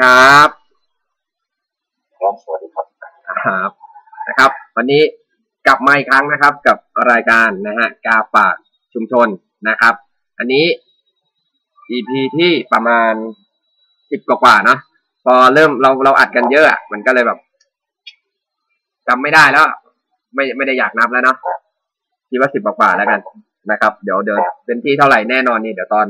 ครับ ครับ สวัสดีครับ ครับ นะครับ วันนี้กลับมาอีกครั้งนะครับ กับรายการนะฮะ กาฝากชุมชนนะครับ อันนี้ EP ที่ประมาณสิบกว่าๆเนาะพอเริ่มเราเราอัดกันเยอะอะมันก็เลยแบบจำไม่ได้แล้ว ไม่ไม่ได้อยากนับแล้วเนาะคิดว่าสิบกว่าๆแล้วกันนะครับ เดี๋ยวเดี๋ยวเป็นที่เท่าไหร่แน่นอนนี่เดี๋ยวตอน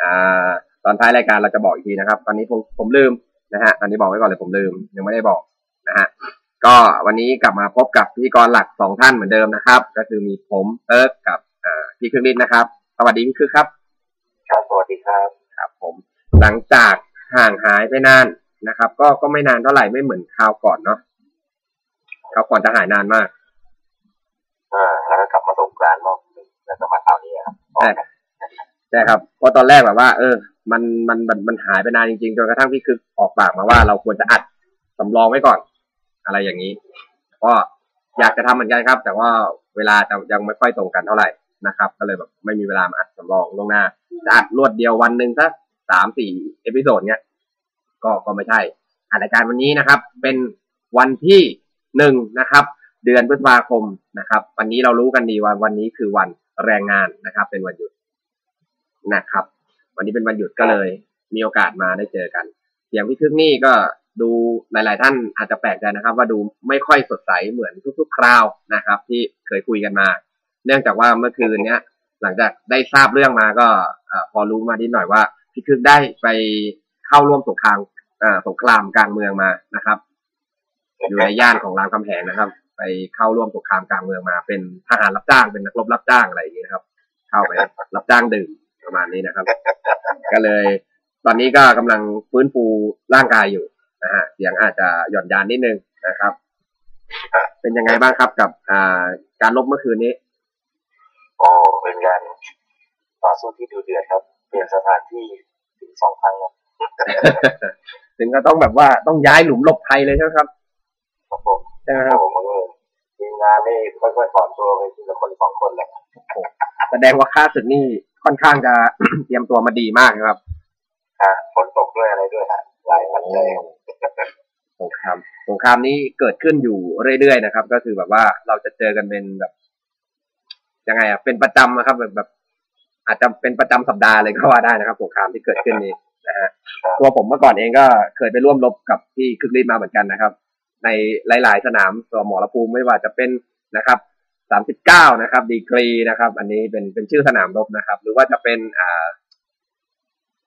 อ่าต อนท้ายรายการเราจะบอกอีกทีนะครับ ตอนนี้ผมผมลืมนะฮะตอนนี้บอกไว้ก่อนเลยผมลืมยังไม่ได้บอกนะฮะก็วันนี้กลับมาพบกับพิธีกรหลักสองท่านเหมือนเดิมนะครับ ก็คือมีผมเอิร์กกับอ่าพี่ครึ่งลิศนะครับ สวัสดีพี่ครึ่งครับครับสวัสดีครับครับผมหลังจากห่างหายไปนานนะครับ ก็ก็ไม่นานเท่าไหร่ไม่เหมือนคราวก่อนเนาะคราวก่อนจะหายนานมากอ่าแล้วก็กลับมาสงกรานต์รอบหนึงแล้วก็มาคราวนี้ครับใช่ใช่ครับเพราะตอนแรกแบบว่า เออ มันมันมันมันหายไปนานจริงๆจนกระทั่งพี่คือออกปากมาว่าเราควรจะอัดสำรองไว้ก่อน อะไรอย่างนี้ ก็อยากจะทำเหมือนกันครับ แต่ว่าเวลาจะยังไม่ค่อยตรงกันเท่าไหร่นะครับ ก็เลยแบบไม่มีเวลามาอัดสำรองล่วงหน้าจะอัดรวดเดียววันหนึ่งสักสามสี่ episode เนี้ยก็ก็ไม่ใช่อัดรายการวันนี้นะครับ เป็นวันที่หนึ่งนะครับ เดือนพฤษภาคมนะครับ วันนี้เรารู้กันดีว่าวันนี้คือวันแรงงานนะครับ เป็นวันหยุดนะครับ วันนี้เป็นวันหยุดก็เลย มีโอกาสมาได้เจอกัน อย่างพี่คึกนี่ก็ดูหลาย ๆ ท่านอาจจะแปลกใจนะครับ ว่าดูไม่ค่อยสดใสเหมือนทุก ๆ คราวนะครับ ที่เคยคุยกันมา เนื่องจากว่าเมื่อคืนเนี้ย หลังจากได้ทราบเรื่องมาก็พอรู้มานิดหน่อยว่าพี่คึกได้ไปเข้าร่วมสงครามสงครามกลางเมืองมานะครับ อยู่ในย่านของรามคำแหงนะครับ ไปเข้าร่วมสงครามกลางเมืองมา เป็นทหารรับจ้างเป็นนักรบรับจ้างอะไรอย่างนี้นะครับ เข้าไปรับจ้างดื่ม ประมาณนี้นะครับ ก็เลย ตอนนี้ก็กำลังฟื้นฟูร่างกายอยู่นะฮะเสียงอาจจะหย่อนยานนิดนึงนะครับ เป็นยังไงบ้างครับกับอ่าการลบเมื่อคืนนี้ โอ้เป็นการต่อสู้ที่ดูเดือดครับ เปลี่ยนสถานที่ถึงสองครั้งครับถึงก็ต้องแบบว่าต้องย้ายหลุมหลบภัยเลยใช่ไหมครับครับผมใช่ไหมคครัรับบผม เออทีมงานนี่ค่อยๆถอนตัวไปทีละคนสองคนเลยแสดงว่าค่าศึกนี่ค่อนข้างจะเตรียมตัวมาดีมากนะครับอ่าฝนตกด้วยอะไรด้วยฮะหลายปัจจัยครับสงครามสงครามนี้เกิดขึ้นอยู่เรื่อยๆนะครับ ก็คือแบบว่าเราจะเจอกันเป็นแบบยังไงอะเป็นประจำนะครับแบบแบบ อาจจะเป็นประจำสัปดาห์เลยก็ว่าได้นะครับสงครามที่เกิดขึ้นนี้นะฮะตัวผมเมื่อก่อนเองก็เคยไปร่วมรบกับที่คึกฤทธิ์มาเหมือนกันนะครับ ในหลาย ๆ สนามสมรภูมิไม่ว่าจะเป็นนะครับสามสิบเก้านะครับ ดีกรีนะครับ อันนี้เป็นเป็นชื่อสนามรบนะครับ หรือว่าจะเป็นอ่า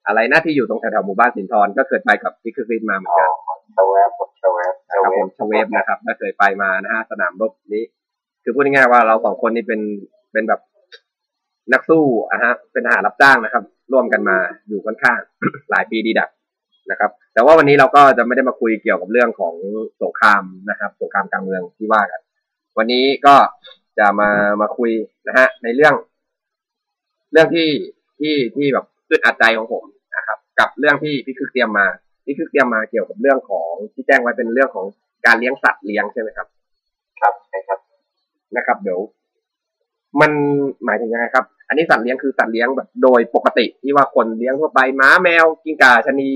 อะไรนะที่อยู่ตรงแถวๆหมู่บ้านสินทรก็เคยไปกับที่คึกฤทธิ์มาเหมือนอ๋อกันชาแวบครับชาแวบครับผมชเวฟนะครับก็เคยไปมานะฮะสนามรบนี้ คือพูดง่ายๆว่าเราสองคนนี่เป็นเป็นแบบนักสู้อะฮะ เป็นทหารรับจ้างนะครับ ร่วมกันมาอยู่ค่อนข้าง หลายปีดีดัก นะครับ แต่ว่าวันนี้เราก็จะไม่ได้มาคุยเกี่ยวกับเรื่องของสงครามนะครับสงครามกลางเมืองที่ว่ากัน วันนี้ก็จะมามาคุยนะฮะในเรื่อง เรื่องที่ที่ที่แบบอึดอัดใจของผมนะครับ กับเรื่องที่พี่คึกเตรียมมาพี่คึกเตรียมมาเกี่ยวกับเรื่องของที่แจ้งไว้เป็นเรื่องของการเลี้ยงสัตว์เลี้ยงใช่ไหมครับ ครับใช่ครับนะครับ เดี๋ยวมันหมายถึงยังไงครับ อันนี้สัตว์เลี้ยงคือสัตว์เลี้ยงแบบโดยปกติที่ว่าคนเลี้ยงทั่วไปหมาแมวกิ้งก่าชะนี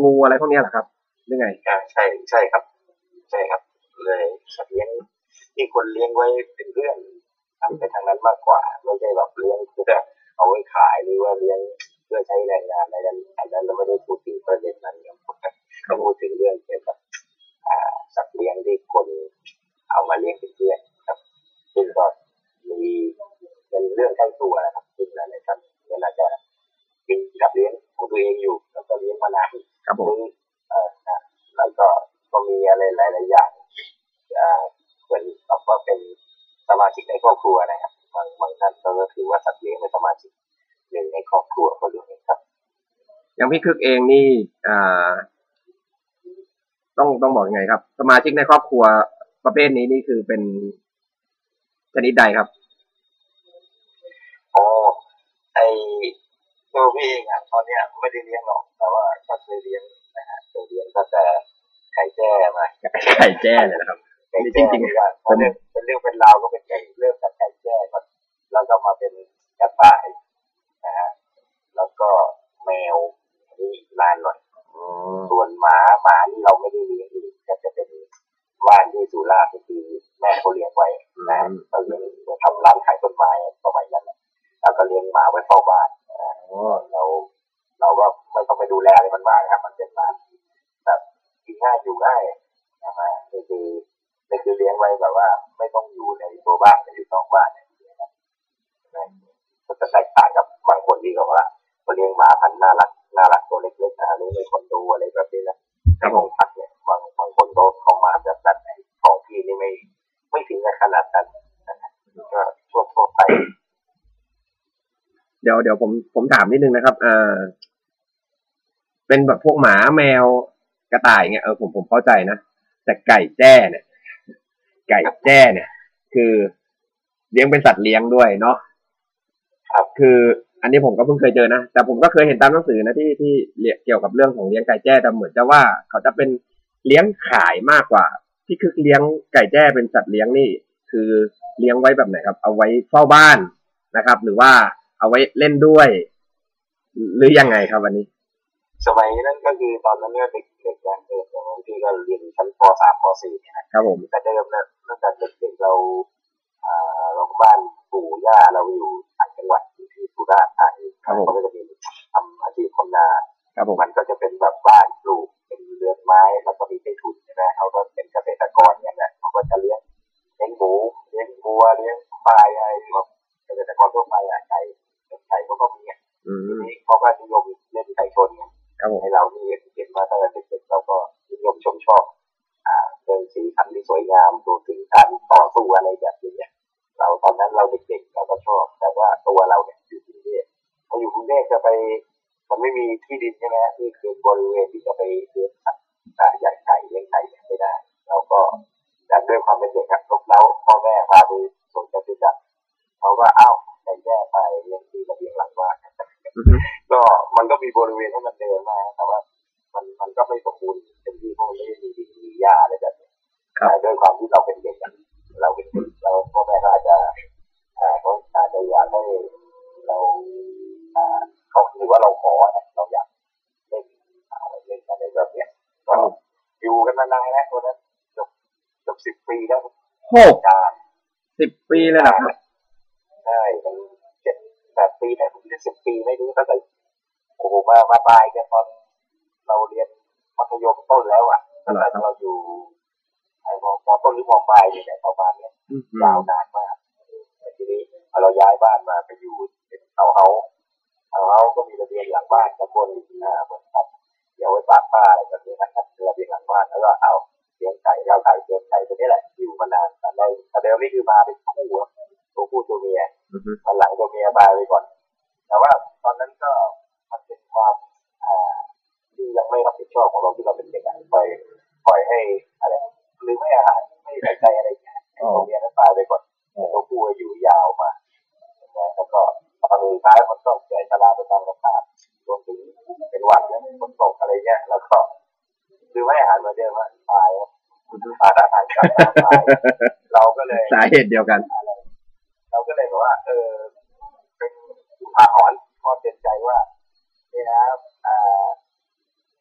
งูอะไรพวกนี้เหรอครับหรือไงใช่ใช่ครับ ใช่ครับ เลยสัตว์เลี้ยงที่คนเลี้ยงไว้เป็นเพื่อนทำไปทางนั้นมากกว่า ไม่ใช่แบบเลี้ยงเพื่อเอาไว้ขายหรือว่าเลี้ยงเพื่อใช้แรงงานอะไรนั้นอันนั้นเราไม่ได้พูดถึงประเด็นนั้นครับเราพูดถึงเรื่องเกี่ยวกับสัตว์เลี้ยงที่คนเอามาเลี้ยงเป็นเพื่อนครับซึ่งก็มีเป็นเรื่องใกล้ตัวนะครับซึ่งหลายๆท่านก็น่าจะ มีสัตว์เลี้ยงของตัวเองอยู่ แล้วก็เลี้ยงมานานครับผมซึ่งเอ่อนะแล้วก็ก็มีอะไรหลายๆอย่างอ่าเหมือนกับว่าเป็นสมาชิกในครอบครัวนะครับบางบางท่านก็ถือว่าสัตว์เลี้ยงเป็นสมาชิกหนึ่งในครอบครัวก็ด้วยครับ อย่างพี่คึกเองนี่อ่าต้องต้องบอกยังไงครับ สมาชิกในครอบครัวประเภทนี้นี่คือเป็นชนิดใดครับโอ้ไอ ตัวพี่เองอะตอนเนี้ยไม่ได้เลี้ยงหรอก แต่ว่าก็เคยเลี้ยงนะฮะเคยเลี้ยงตั้งแต่ไก่แจ้มาไก่แจ้เนี่ยนะครับไก่จริแจ้งๆเหมือนกันเพราะเรื่องเป็นเรื่องเป็นราวก็เป็นไก่เริ่มจากไก่แจ้ก่อนแล้วก็มาเป็นกระต่ายนะฮะแล้วก็แมวอันนี้นานหน่อยอ๋อส่วนหมาหมาที่เราไม่ได้เลี้ยงเองก็จะเป็นบ้านที่สุราษฎร์ก็คือแม่เขาเลี้ยงไว้นะเราเลี้ยงเราทำร้านขายต้นไม้สมัยนั้นนะแล้วก็เลี้ยงหมาไว้เฝ้าบ้านอ๋อ เราเราก็ไม่ต้องไปดูแลอะไรมันมากครับ มันเป็นร้านที่แบบกินง่ายอยู่ง่ายนะฮะนี่คือนี่คือเลี้ยงไว้แบบว่า ไม่ต้องอยู่ในตัวบ้านไม่อยู่นอกบ้านเนี่ยนะครับก็จะแตกต่างกับบางคนที่เขาว่าเขาเลี้ยงหมาพันธุ์น่ารักน่ารักตัวเล็กๆนะเลี้ยงในคอนโดอะไรแบบนี้นะครับผขอมงพักเนี่ยบางบางคนเขาเขามาแบบนั้นไอ้ของพี่นี่ไม่ไม่ถึงขนาดนั้นนะฮะก็ทั่วทั่วไป เดี๋ยวเดี๋ยวผมผมถามนิดนึงนะครับเอ่อเป็นแบบพวกหมาแมวกระต่ายเงี้ยเออผมผมเข้าใจนะแต่ไก่แจ้เนี่ย ไก่แจ้เนี่ย คือเลี้ยงเป็นสัตว์เลี้ยงด้วยเนาะครับคืออันนี้ผมก็เพิ่งเคยเจอนะ แต่ผมก็เคยเห็นตามหนังสือนะที่ที่เรียเกี่ยวกับเรื่องของเลี้ยงไก่แจ้แต่เหมือนจะว่าเขาจะเป็นเลี้ยงขายมากกว่า ที่คือเลี้ยงไก่แจ้เป็นสัตว์เลี้ยงนี่ คือเลี้ยงไว้แบบไหนครับ เอาไว้เฝ้าบ้านนะครับ หรือว่า เอาไว้เล่นด้วย หรือยังไงครับวันนี้ สมัยนั้นก็คือตอนนั้นก็เด็กเด็กๆนะเด็กอย่างที่ก็เรียนชั้นป .3 ป .4 เนี่ยนะครับผมแต่เดิมนะตั้งแต่เด็กๆเราอ่าเราบ้านปู่ย่าเราอยู่ต่างจังหวัดอยู่ที่สุราษฎร์ธานีครับผมเขาก็จะมีทำอาชีพทำนาครับผมมันก็จะเป็นแบบบ้านปลูกเป็นเรือนไม้แล้วก็มีไร่ทุนใช่ไหมเขาก็เป็นเกษตรกรเนี่ยแหละเขาก็จะเลี้ยงเลี้ยงหมูเลี้ยงวัวเลี้ยงควายอะไรแบบเกษตรกรทั่วไปอะไก่ ไก่เขาก็มีอะอืทีมนี้เขาก็นิยมเล่นไก่ชนเนี่ยครับผมให้เราที่เห็นมาตั้งแต่เด็กๆเราก็นิยมชมชอบอ่าเรื่องสีสันที่สวยงามดูถึงการต่อสู้อะไรแบบนี้เนี่ยเราตอนนั้นเราเด็กๆเราก็ชอบ แต่ว่าตัวเราเนี่ยอยู่กรุงเทพพออยู่กรุงเทพจะไป มันไม่มีที่ดินใช่ไหมที่คือบริเวณที่จะไปเลี้ยงสัตว์อ่าใหญ่ไก่เลี้ยงไก่เนี่ยไม่ได้ เราก็แต่ด้วยความเป็นเด็กครับลบเล้าพ่อแม่พาไปสวนจตุจักรเขาก็เอ้า ไก่แย่ไปเลี้ยงที่ระเบียงหลังบ้านอือฮึก็มันก็มีบริเวณให้มันเดินมาแต่ว่า มันมันก็ไม่สมบูรณ์เต็มที่เพราะมันไม่ได้มีดินมีหญ้าอะไรแบบนี้ครับแต่ด้วยความที่เราเป็นเด็กอะเราเป็นเด็กเราพ่อแม่ก็อาจจะอ่าเขาอาจจะอยากให้เราอ่าเขาถือว่าเราขอนะเราอยากเล่นอะไรเล่นอะไรแบบเนี้ยก็อยู่กันมานานแล้วตัวนั้นเกือบเกือบสิบปีแล้วหกนานสิบปีเลยเหรอครับ ใช่มันเจ็ดแปดปีแต่ผมเรียนสิบปีไม่รู้ตั้งแต่โอ้โหมามาตายกันตอนเราเรียนมัธยมต้นแล้วอะตั้งแต่เราอยู่ไอ้มมต้นหรือมปลายนี่แหละประมาณเนี้ยอืมยาวนานมากแต่ทีนี้พอเราย้ายบ้านมาไปอยู่เป็นเฮาเฮาเฮาเฮาก็มีระเบียงหลังบ้านตะบนอ่าเหมือนกับเดี๋ยวไว้ปากป้าอะไรแบบนี้นะครับระเบียงหลังบ้านแล้วก็เอาเลี้ยงไก่เลี้ยงไก่เลี้ยงไก่ตัวนี้แหละอยู่มานานแต่ในแต่เดิมนี่คือมาเป็นคู่อะ ตัวผู้ตัวเมียอือฮึตอนหลังตัวเมียบายไปก่อน แต่ว่าตอนนั้นก็มันเป็นความอ่าที่ยังไม่รับผิดชอบของเราที่เราเป็นเด็กอะปล่อยปล่อยให้อะไรหรือไม่อาหารไม่ใส่ใจอะไรอย่างเงี้ยให้ตัวเมียนั้นตายไปก่อนแต่ตัวผู้อยู่ยาวมานะแล้วก็ตอนสุดท้ายมันต้องแก่ชราไปตามกระตามรวมถึงเป็นหวัดเนี่ยฝนตกอะไรเงี้ยแล้วก็หรือไม่อาหารเหมาเดิมอะตายขาดอาหารขาดน้ำตายเราก็เลยสาเหตุเดียวกัน เราก็เลยบอกว่า เออเป็นอุทาหรณ์ข้อเตือนใจว่าเนี่ยนะอ่า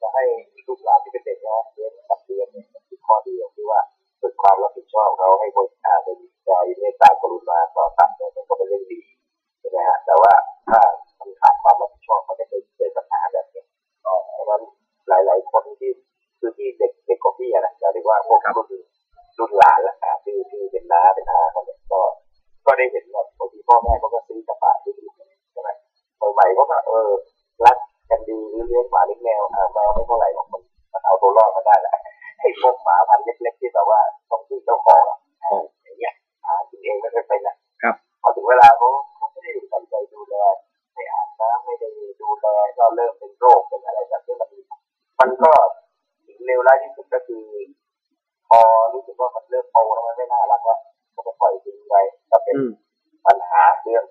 จะให้ลูกหลานที่เป็นเด็กนะเรียนสัตว์เลี้ยงเนี่ยมันคือข้อดีตรงที่ว่าฝึกความรับผิดชอบเขาให้คนอ่าเป็นใจเมตตากรุณาต่อสัตว์เนี่ยมันก็เป็นเรื่องดีใช่ไหมฮะแต่ว่าถ้ามันขาดความรับผิดชอบมันจะเกิดเกิดปัญหาแบบนี้อ๋อเพราะฉะนั้นหลาย ๆ คนที่คือที่เด็กเด็กกว่าพี่อะนะเรียกว่าพวกรุ่นรุ่นหลานแหละอ่าที่ที่เป็นน้าเป็นอาเขาเนี่ยก็ ก็ได้เห็นแบบบางทีพ่อแม่เขาก็ซื้อกระต่ายที่ดีใช่ไหมใหม่ๆเขาก็เออรักกันดีเลี้ยงหมาเลี้ยงแมวอ่าไม่เท่าไหร่หรอกมันมันเอาตัวรอดมาได้แหละให้พวกหมาพันเล็กๆที่แบบว่าต้องซื้อเจ้าของอย่างเงี้ยหากินเองไม่ได้เป็นนะครับพอถึงเวลาเขาเขาไม่ได้ใส่ใจดูแลไม่อาบน้ำไม่ได้ดูแลก็เริ่มเป็นโรคเป็นอะไรแบบนี้มันมันก็เร็วร้ายที่สุดก็คือพอรู้สึกว่ามันเริ่มโตแล้วมันไม่น่ารักแล้ว ก็ปล่อยทิ้งไว้ก็เป็นอืมปัญหาเรื่อง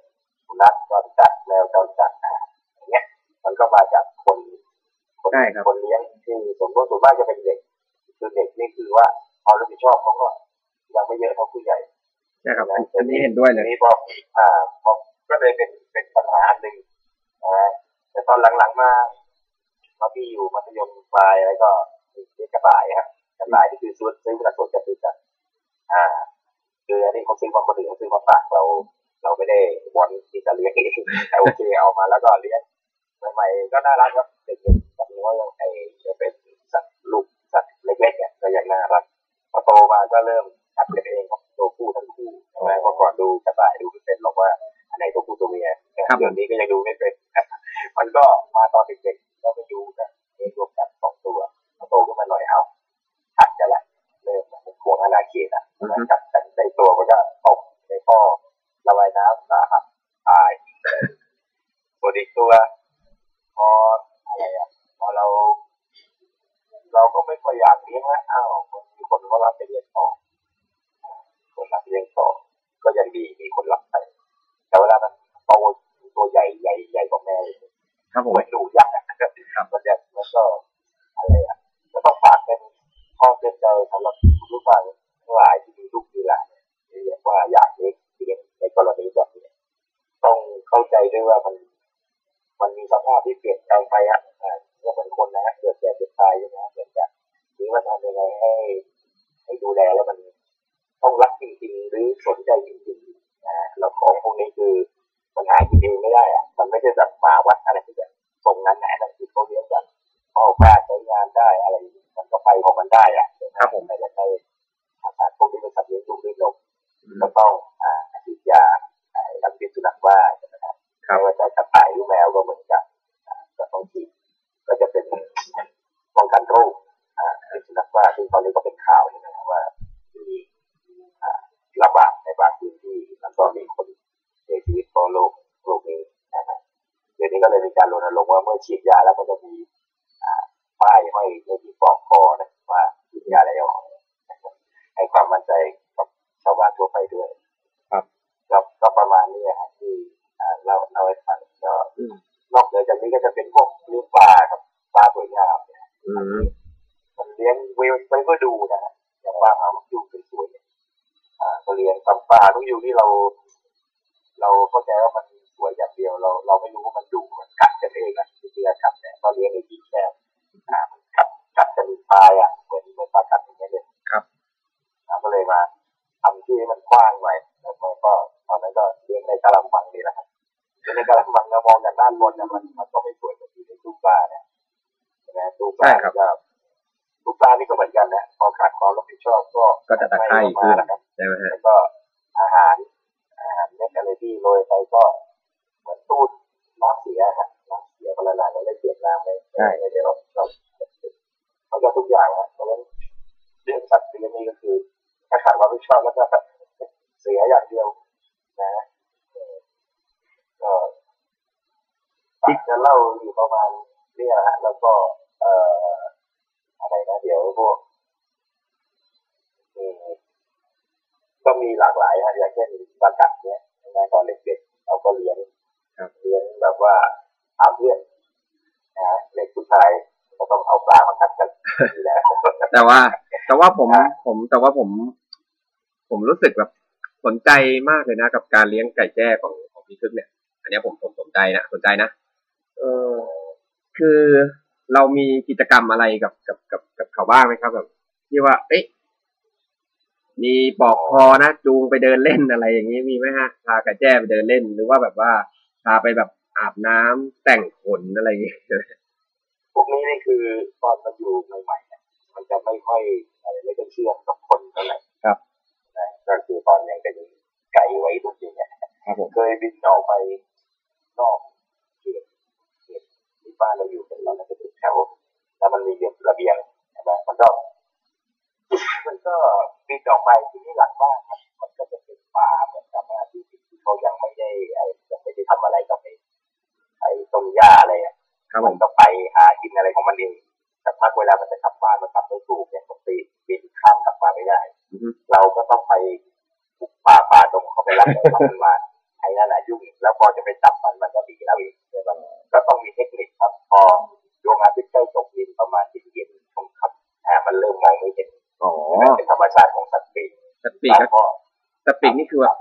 สุนัขจรจัดแมวจรจัดนะอย่างเงี้ย มันก็มาจากคน คนใช่ครับคนเลี้ยงที่สมมติส่วนมากจะเป็นเด็ก คือเด็กนี่คือว่าความรับผิดชอบเขาก็ยังไม่เยอะเท่าผู้ใหญ่ใช่ครับอันอันนี้เห็นด้วยเลทียนี้พออ่าพอก็เลยเป็นเป็นปัญหาอันหนึ่งนะแต่ตอนหลังๆมาพอพี่อยู่มัธยมปลายแล้วก็มีเด็กกระต่ายครับกระต่ายที่คือซื้อซื้อจากสวนจตุจักรอ่า คืออันนี้เขาซื้อมาคนอื่นเขาซื้อมาฝากเรา เราไม่ได้วอนที่จะเลี้ยงเองแต่โอเคเอามาแล้วก็เลี้ยงใหม่ๆก็น่ารักครับเด็กๆแบบนี้ว่ายังไอจะเป็นสัตว์ลูกสัตว์เล็กๆเนี่ยก็ยังน่ารักพอโตมาก็เริ่มหัดกันเองของตัวผู้ทั้งคู่ใช่ไหมเมื่อก่อนดูกระต่ายดูไม่เป็นหรอกว่าอันไหนตัวผู้ตัวเมียครับเดี๋ยวนี้ก็ยังดูไม่เป็นมันก็มาตอนเด็กๆก็ไปดูกันเลี้ยงรวมกันสองตัวพอโตขึ้นมาหน่อยเอาหัดกันละเริ่มเป็นห่วงอาณาเขตอะอือฮึจับกันในตัวมันก็ตกในท่อระบายน้ำสาหัสตายส่วนอีกตัวพออะไรอะพอเรา เราก็ไม่ค่อยอยากเลี้ยงละอ้าวมีคนก็รับไปเลี้ยงต่อคนรับไปเลี้ยงต่อ ก็ยังดีมีคนรับไป แต่เวลามันโตตัวใหญ่ใหญ่ใหญ่กว่าแม่เลยครับผมเหมือนดูยักษ์อะครับมันจะมันก็อะไรอะก็ต้องฝากเป็น ข้อเตือนใจสำหรับคุณผู้ฟังทั้งหลายที่มีลูกมีหลานเนี่ยที่เรียกว่าอยากเลี้ยงเลี้ยงในกรณีแบบนี้ต้องเข้าใจด้วยว่ามัน มันมีสภาพที่เปลี่ยนแปลงไปอะอ่าก็เหมือนคนนะเกิดแก่เจ็บตายใช่ไหมเหมือนกันนี่ว่าทำยังไงให้ให้ดูแลแล้วมันต้องรักจริงๆหรือสนใจจริงๆนะแล้วของพวกนี้คือมันหากินเองไม่ได้อะมันไม่ใช่แบบมาวัดอะไรที่แบบส่งนั้นนะนั่นคือเขาเลี้ยงกัน พ่อบ้านใช้งานได้อะไรมันก็ไปของมันได้อะครับผมแต่จะใช้อาสาพวกนี้เป็นสัตว์เลี้ยงลูกด้วยนมอืมก็ต้องอ่าฉีดยาอ่าทำพิษสุนัขบ้าใช่ไหมครับครับไม่ว่าจะกระต่ายหรือแมวก็เหมือนกันอ่าก็ต้องฉีดก็จะเป็นป้องกันโรคอ่าพิษสุนัขบ้าซึ่งตอนนี้ก็เป็นข่าวใช่ไหมครับว่ามีอ่าระบาดในบางพื้นที่แล้วก็มีคนเสียชีวิตเพราะโรคโรคนี้นะครับเดี๋ยวนี้ก็เลยมีการรณรงค์ว่าเมื่อฉีดยาแล้วก็จะมีอ่า ป้ายห้อยในที่ปลอกคอนะว่าฉีดยาแล้วนะครับให้ความมั่นใจกับชาวบ้านทั่วไปด้วย ครับก็ก็ประมาณนี้ครับที่อ่าเราเราให้ฟังก็อืมนอกเหนือจากนี้ก็จะเป็นพวกเลี้ยงปลาครับปลาตัวงามเนี่ยอืมมันเลี้ยงไว้ไว้เพื่อดูนะฮะอย่างว่าหาลูกยูงสวยๆเนี่ยอ่าก็เลี้ยงตำปลาลูกยูงที่เรา เราเข้าใจว่ามันสวยอย่างเดียวเรา เราไม่รู้ว่ามันดุมันกัดกันเองนะ จริงๆกัดเนี่ยเราเลี้ยงในที่แคบอ่ามันกัดกัดกันตายอะเหมือนเหมือนปลากัดอย่างเงี้ยเลยครับอ่าก็เลยมาทำที่ให้มันกว้างหน่อยแล้วมันก็ตอนนั้นก็เลี้ยงในกะละมังนี่แหละครับคือในกะละมังเรามองจากด้านบนเนี่ยมันมันก็ไม่สวยเหมือนที่ในตู้ปลาเนี่ยใช่ไหมตู้ปลาใช่ครับก็ตู้ปลานี่ก็เหมือนกันนะพอขาดความรับผิดชอบก็ก็จะตะไคร่ม่ออกมาขึ้นนะครับ ใช่ไหมฮะ แล้วก็อาหารอาหารเม็ดอะไรที่โรยไปก็เหมือนตูดน้ำเสียฮะน้ำเสียพลังงานเราได้เปลี่ยนน้ำไม่ไม่ไม่ได้เราเราเราก็ทุกอย่างฮะเพราะฉะนั้นเรื่องสัตว์เลี้ยงนี่ก็คือถ้าขาดความรับผิดชอบแล้วก็เสียอย่างเดียวนะเออก็อาจจะเล่าอยู่ประมาณเนี่ยฮะแล้วก็เอ่ออะไรนะเดี๋ยวพวกอืม ก็มีหลากหลายฮะอย่างเช่นปลากัดเนี่ยในตอนเด็กๆเราก็เลี้ยง ครับ เลี้ยงแบบว่าตามเพื่อนนะฮะเด็กผู้ชายก็ต้องเอาปลามากัดกันนี่แหละ แต่ว่า แต่ว่า ผมผมแต่ว่าผม ผมรู้สึกแบบสนใจมากเลยนะ กับการเลี้ยงไก่แจ้ของของพี่คึกเนี่ย อันนี้ผมผมสนใจนะสนใจนะเออคือเรามีกิจกรรมอะไรกับกับกับกับเขาบ้างไหมครับแบบที่ว่า เอ๊ะมีปอกคอนะจูงไปเดินเล่นอะไรอย่างนี้มีไหมฮะพาไก่แจ้ไปเดินเล่น หรือว่าแบบว่าพาไปแบบอาบน้ำแต่งขนอะไรอย่างเงี้ย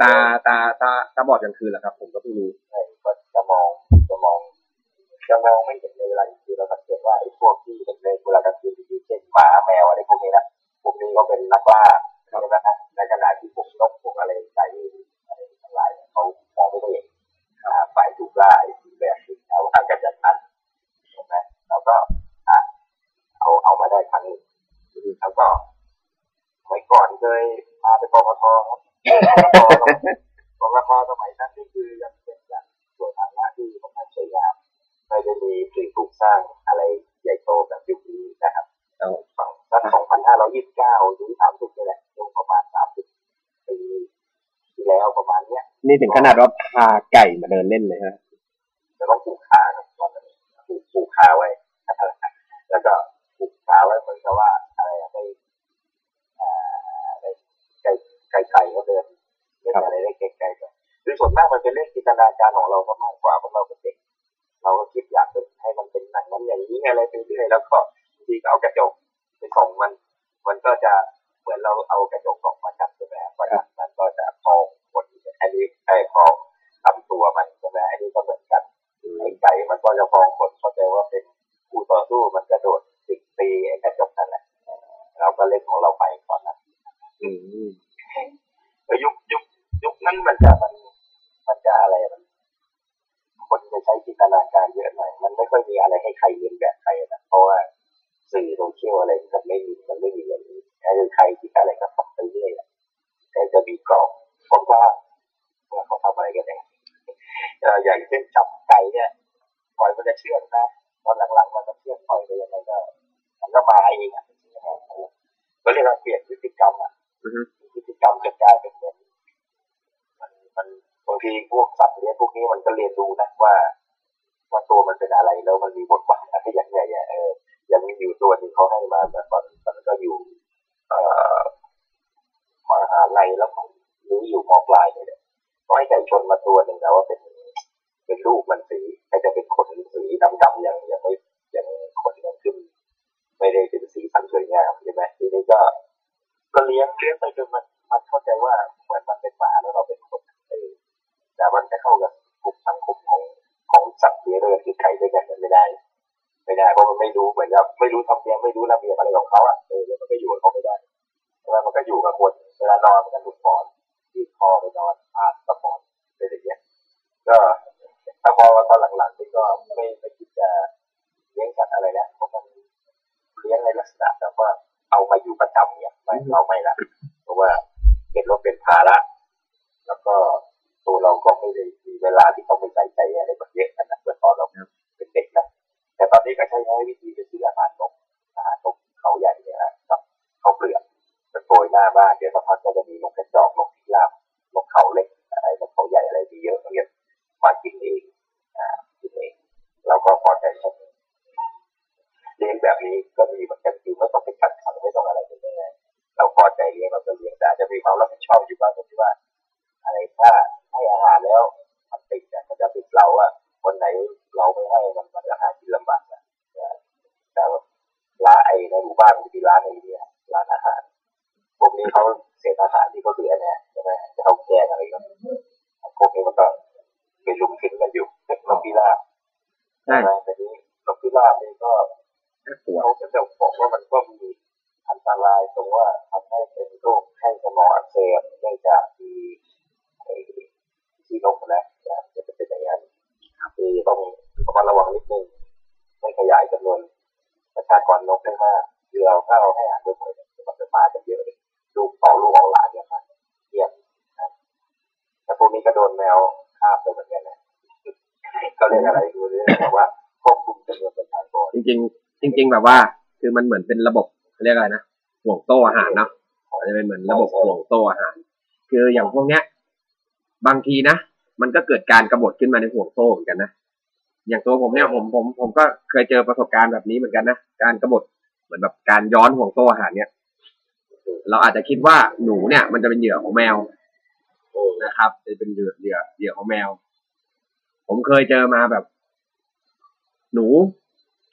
ตาตาตาตาบอดกลางคืนแหละครับ ผมก็เพิ่งรู้ใช่ก็จะมองจะมองจะมองไม่เห็นในเวลาที่เราสังเกตว่าไอ้พวกที่เห็นในเวลากลางคืนที่เช่นหมาแมวาดว่าพาไก่มาเดินเล่นเลยฮะจะต้องผูกขาตอนนั้นผูกผูกขาไว้ แล้วก็ผูกขาไว้เหมือนกับว่าอะไรได้ไก่ไก่ไก่ก็เดินเล่นอะไรได้ไกลๆด้วยส่วนมากมันเป็นเรื่องจินตนาการของเรา พอหลังๆนี่ก็ไม่ไม่คิดจะเลี้ยงสัตว์อะไรแล้วเพราะมันเลี้ยงในลักษณะแบบว่าเอามาอยู่ประจำเนี่ยไม่เราไม่ละเพราะว่าเป็นรถเป็นภาระแล้วก็ตัวเราก็ไม่ได้มีเวลาที่ แบบว่า คือมันเหมือนเป็นระบบเรียกอะไรนะห่วงโต้อาหารเนาะมันจะเป็นเหมือนระบบห่วงโต้อาหาร คืออย่างพวกเนี้ย บางทีนะมันก็เกิดการกระบฏขึ้นมาในห่วงโซ่เหมือนกันนะอย่างตัวผมเนี่ยผมผมผมก็เคยเจอประสบการณ์แบบนี้เหมือนกันนะการกระบฏเหมือนแบบการย้อนห่วงโซ่อาหารเนี่ยเราอาจจะคิดว่าหนูเนี่ย มันจะเป็นเหยื่อของแมวนะครับจะเป็นเหยื่อเหยื่อเหยื่อของแมว ผมเคยเจอมาแบบ หนู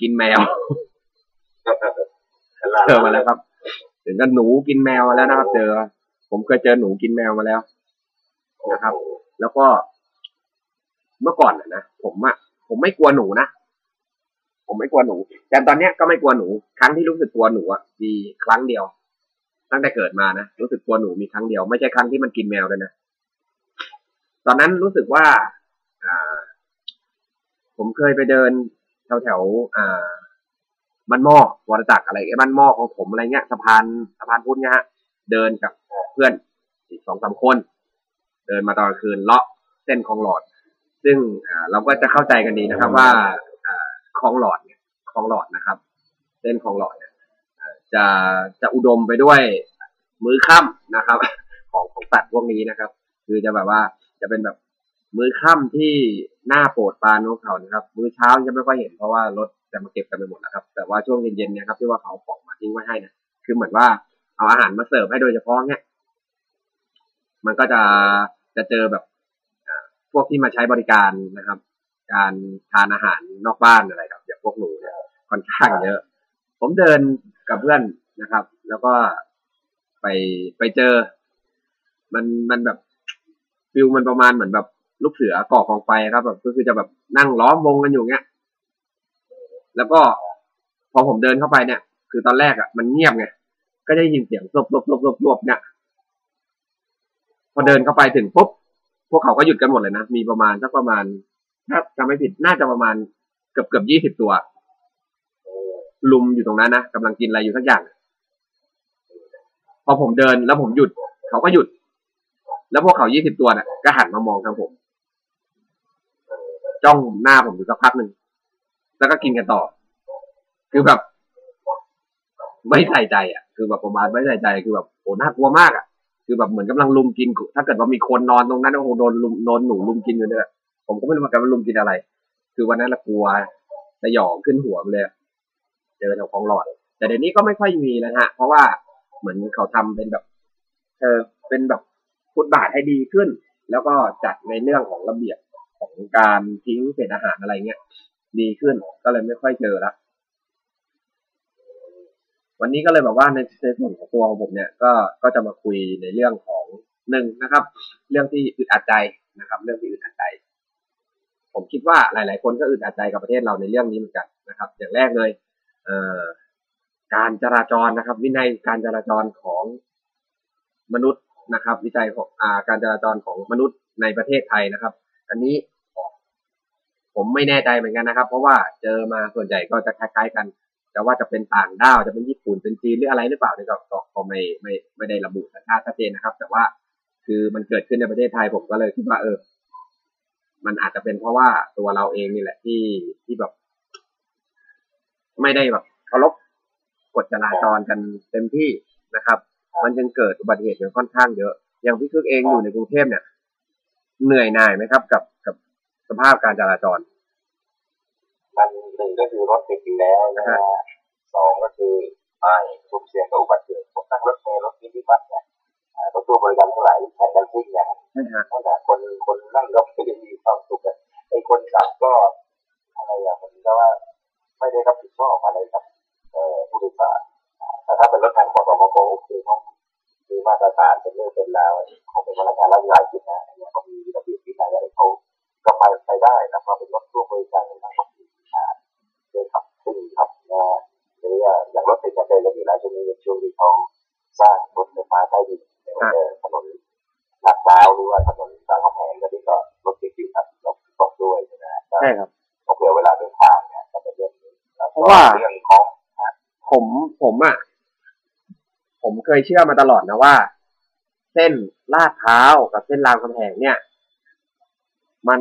กินแมว เจอมาแล้วครับถึงกับหนูกินแมวมาแล้วนะครับ เจอ ผมเคยเจอหนูกินแมวมาแล้วนะครับ แล้วก็เมื่อก่อนนะผมอะผมไม่กลัวหนูนะผมไม่กลัวหนู แต่ตอนเนี้ยก็ไม่กลัวหนู ครั้งที่รู้สึกกลัวหนูอะมีครั้งเดียว ตั้งแต่เกิดมานะรู้สึกกลัวหนูมีครั้งเดียวไม่ใช่ครั้งที่มันกินแมวเลยนะตอนนั้นรู้สึกว่า อ่า ผมเคยไปเดินแถวแถวอ่า บ้านหม้อวรจักรอะไรไอ้บ้านหม้อของผมอะไรเงี้ยสะพานสะพานพุทธเนี่ยฮะเดินกับเพื่อนอีกสองสามคน เดินมาตอนกลางคืนเลาะเส้นคลองหลอด ซึ่งเราก็จะเข้าใจกันดีนะครับว่าคลองหลอดเนี่ยคลองหลอดนะครับ เส้นคลองหลอดเนี่ยจะจะอุดมไปด้วยมื้อค่ำนะครับ ของของสัตว์พวกนี้นะครับ คือจะแบบว่าจะเป็นแบบมื้อค่ำที่หน่าโปรดปรานของเขานะครับ มื้อเช้าจะไม่ค่อยเห็นเพราะว่ารถ จะมาเก็บกันไปหมดแล้วครับ แต่ว่าช่วงเย็นๆเนี่ยครับที่ว่าเขาเอาของมาทิ้งไว้ให้เนี่ยคือเหมือนว่าเอาอาหารมาเสิร์ฟให้โดยเฉพาะเนี่ยมันก็จะจะเจอแบบพวกที่มาใช้บริการนะครับ การทานอาหารนอกบ้านอะไรครับอย่างพวกหนูเนี่ยค่อนข้างเยอะ ผมเดินกับเพื่อนนะครับ แล้วก็ไปไปเจอ มันมันแบบฟิลมันประมาณเหมือนแบบลูกเสือก่อกองไฟครับ แบบก็คือจะแบบนั่งล้อมวงกันอยู่เงี้ย แล้วก็พอผมเดินเข้าไปเนี่ย คือตอนแรกอะ มันเงียบไงก็ได้ยินเสียงรบรบรบรบรบเนี่ยพอเดินเข้าไปถึงปุ๊บพวกเขาก็หยุดกันหมดเลยนะ มีประมาณสักประมาณ ถ้าจำไม่ผิดน่าจะประมาณเกือบเกือบยี่สิบตัวลุมอยู่ตรงนั้นนะกำลังกินอะไรอยู่สักอย่าง พอผมเดินแล้วผมหยุด เขาก็หยุด แล้วพวกเขายี่สิบตัวน่ะ ก็หันมามองทางผม จ้องหน้าผมอยู่สักพักหนึ่ง แล้วก็กินกันต่อ คือแบบไม่ใส่ใจอะ คือแบบประมาณไม่ใส่ใจคือแบบโอ้น่ากลัวมากอะ คือแบบเหมือนกำลังลุมกิน ถ้าเกิดว่ามีคนนอนตรงนั้นก็คงโดนลุมโดนหนูลุมกินอยู่เนี่ยผมก็ไม่รู้เหมือนกันว่าลุมกินอะไร คือวันนั้นละกลัวสยองขึ้นหัวเลยเจอแถวคลองหลอด แต่เดี๋ยวนี้ก็ไม่ค่อยมีแล้วฮะ เพราะว่าเหมือนเขาทำเป็นแบบ เออเป็นแบบฟุตบาทให้ดีขึ้น แล้วก็จัดในเรื่องของระเบียบของการทิ้งเศษอาหารอะไรเงี้ย ดีขึ้นก็เลยไม่ค่อยเจอละวันนี้ก็เลยแบบว่าในในส่วนของตัวของผมเนี่ยก็ก็จะมาคุยในเรื่องของหนึ่งนะครับ เรื่องที่อึดอัดใจนะครับ เรื่องที่อึดอัดใจ ผมคิดว่าหลาย ๆ คนก็อึดอัดใจกับประเทศเราในเรื่องนี้เหมือนกันนะครับ อย่างแรกเลยเอ่อการจราจรนะครับ วินัยการจราจรของมนุษย์นะครับ วิจัยของอ่าการจราจรของมนุษย์ในประเทศไทยนะครับ อันนี้ ผมไม่แน่ใจเหมือนกันนะครับ เพราะว่าเจอมาส่วนใหญ่ก็จะคล้ายๆกัน แต่ว่าจะเป็นต่างด้าวจะเป็นญี่ปุ่นเป็นจีนหรืออะไรหรือเปล่านี่ก็ก็ไม่ไม่ไม่ได้ระบุสัญชาติชัดเจนนะครับ แต่ว่าคือมันเกิดขึ้นในประเทศไทยผมก็เลยคิดว่าเออ มันอาจจะเป็นเพราะว่าตัวเราเองนี่แหละที่ที่แบบ ไม่ได้แบบเคารพกฎจราจรกันเต็มที่นะครับ มันจึงเกิดอุบัติเหตุกันค่อนข้างเยอะ อย่างพี่คึกเองอยู่ในกรุงเทพเนี่ย เหนื่อยหน่ายไหมครับ กับกับ สภาพการจราจร มันหนึ่งก็คือรถติดอยู่แล้วนะฮะสองก็คือป้ายสุ่มเสี่ยงกับอุบัติเหตุผมนั่งรถเมล์รถมินิบัสเนี่ยอ่ารถตู้บริการทั้งหลายแข่งกันซิ่งเนี่ยใช่ฮะตั้งแต่คนคนนั่งก็ไม่ได้มีความสุขอะไอ้คนขับก็อะไรอย่างมันก็ว่าไม่ได้รับผิดชอบอะไรกับเอ่อผู้โดยสารอ่าแต่ถ้าเป็นรถทางขอสมกก็คือต้องมีมาตรฐานเป็นเรื่องเป็นราวของเป็นพนักงานรับงานจริงนะอันเนี้ยก็มีระเบียบวินัยอะไรเขา ก็ไปไปได้แต่พอเป็นรถตู้บริการในทางของอ่าได้ขับซึ่งขับนะหรือว่าอย่างรถติดกันเลยแล้วมีหลายช่วงนี้เป็นช่วงที่เขาสร้างรถไฟฟ้าใต้ดินในถนนลาดพร้าวหรือว่าถนนรามคำแหงก็ที่ก็รถติดอยู่ครับรถตกด้วยใช่ไหมฮะก็ใช่ครับก็เผื่อเวลาเดินทางเนี่ยก็เป็นเรื่องนี้แล้วเพก็ราะว่าเรื่องของผมผมอะผมเคยเชื่อมาตลอดนะว่า เส้นลาดพร้าวกับเส้นรามคำแหงเนี่ย มัน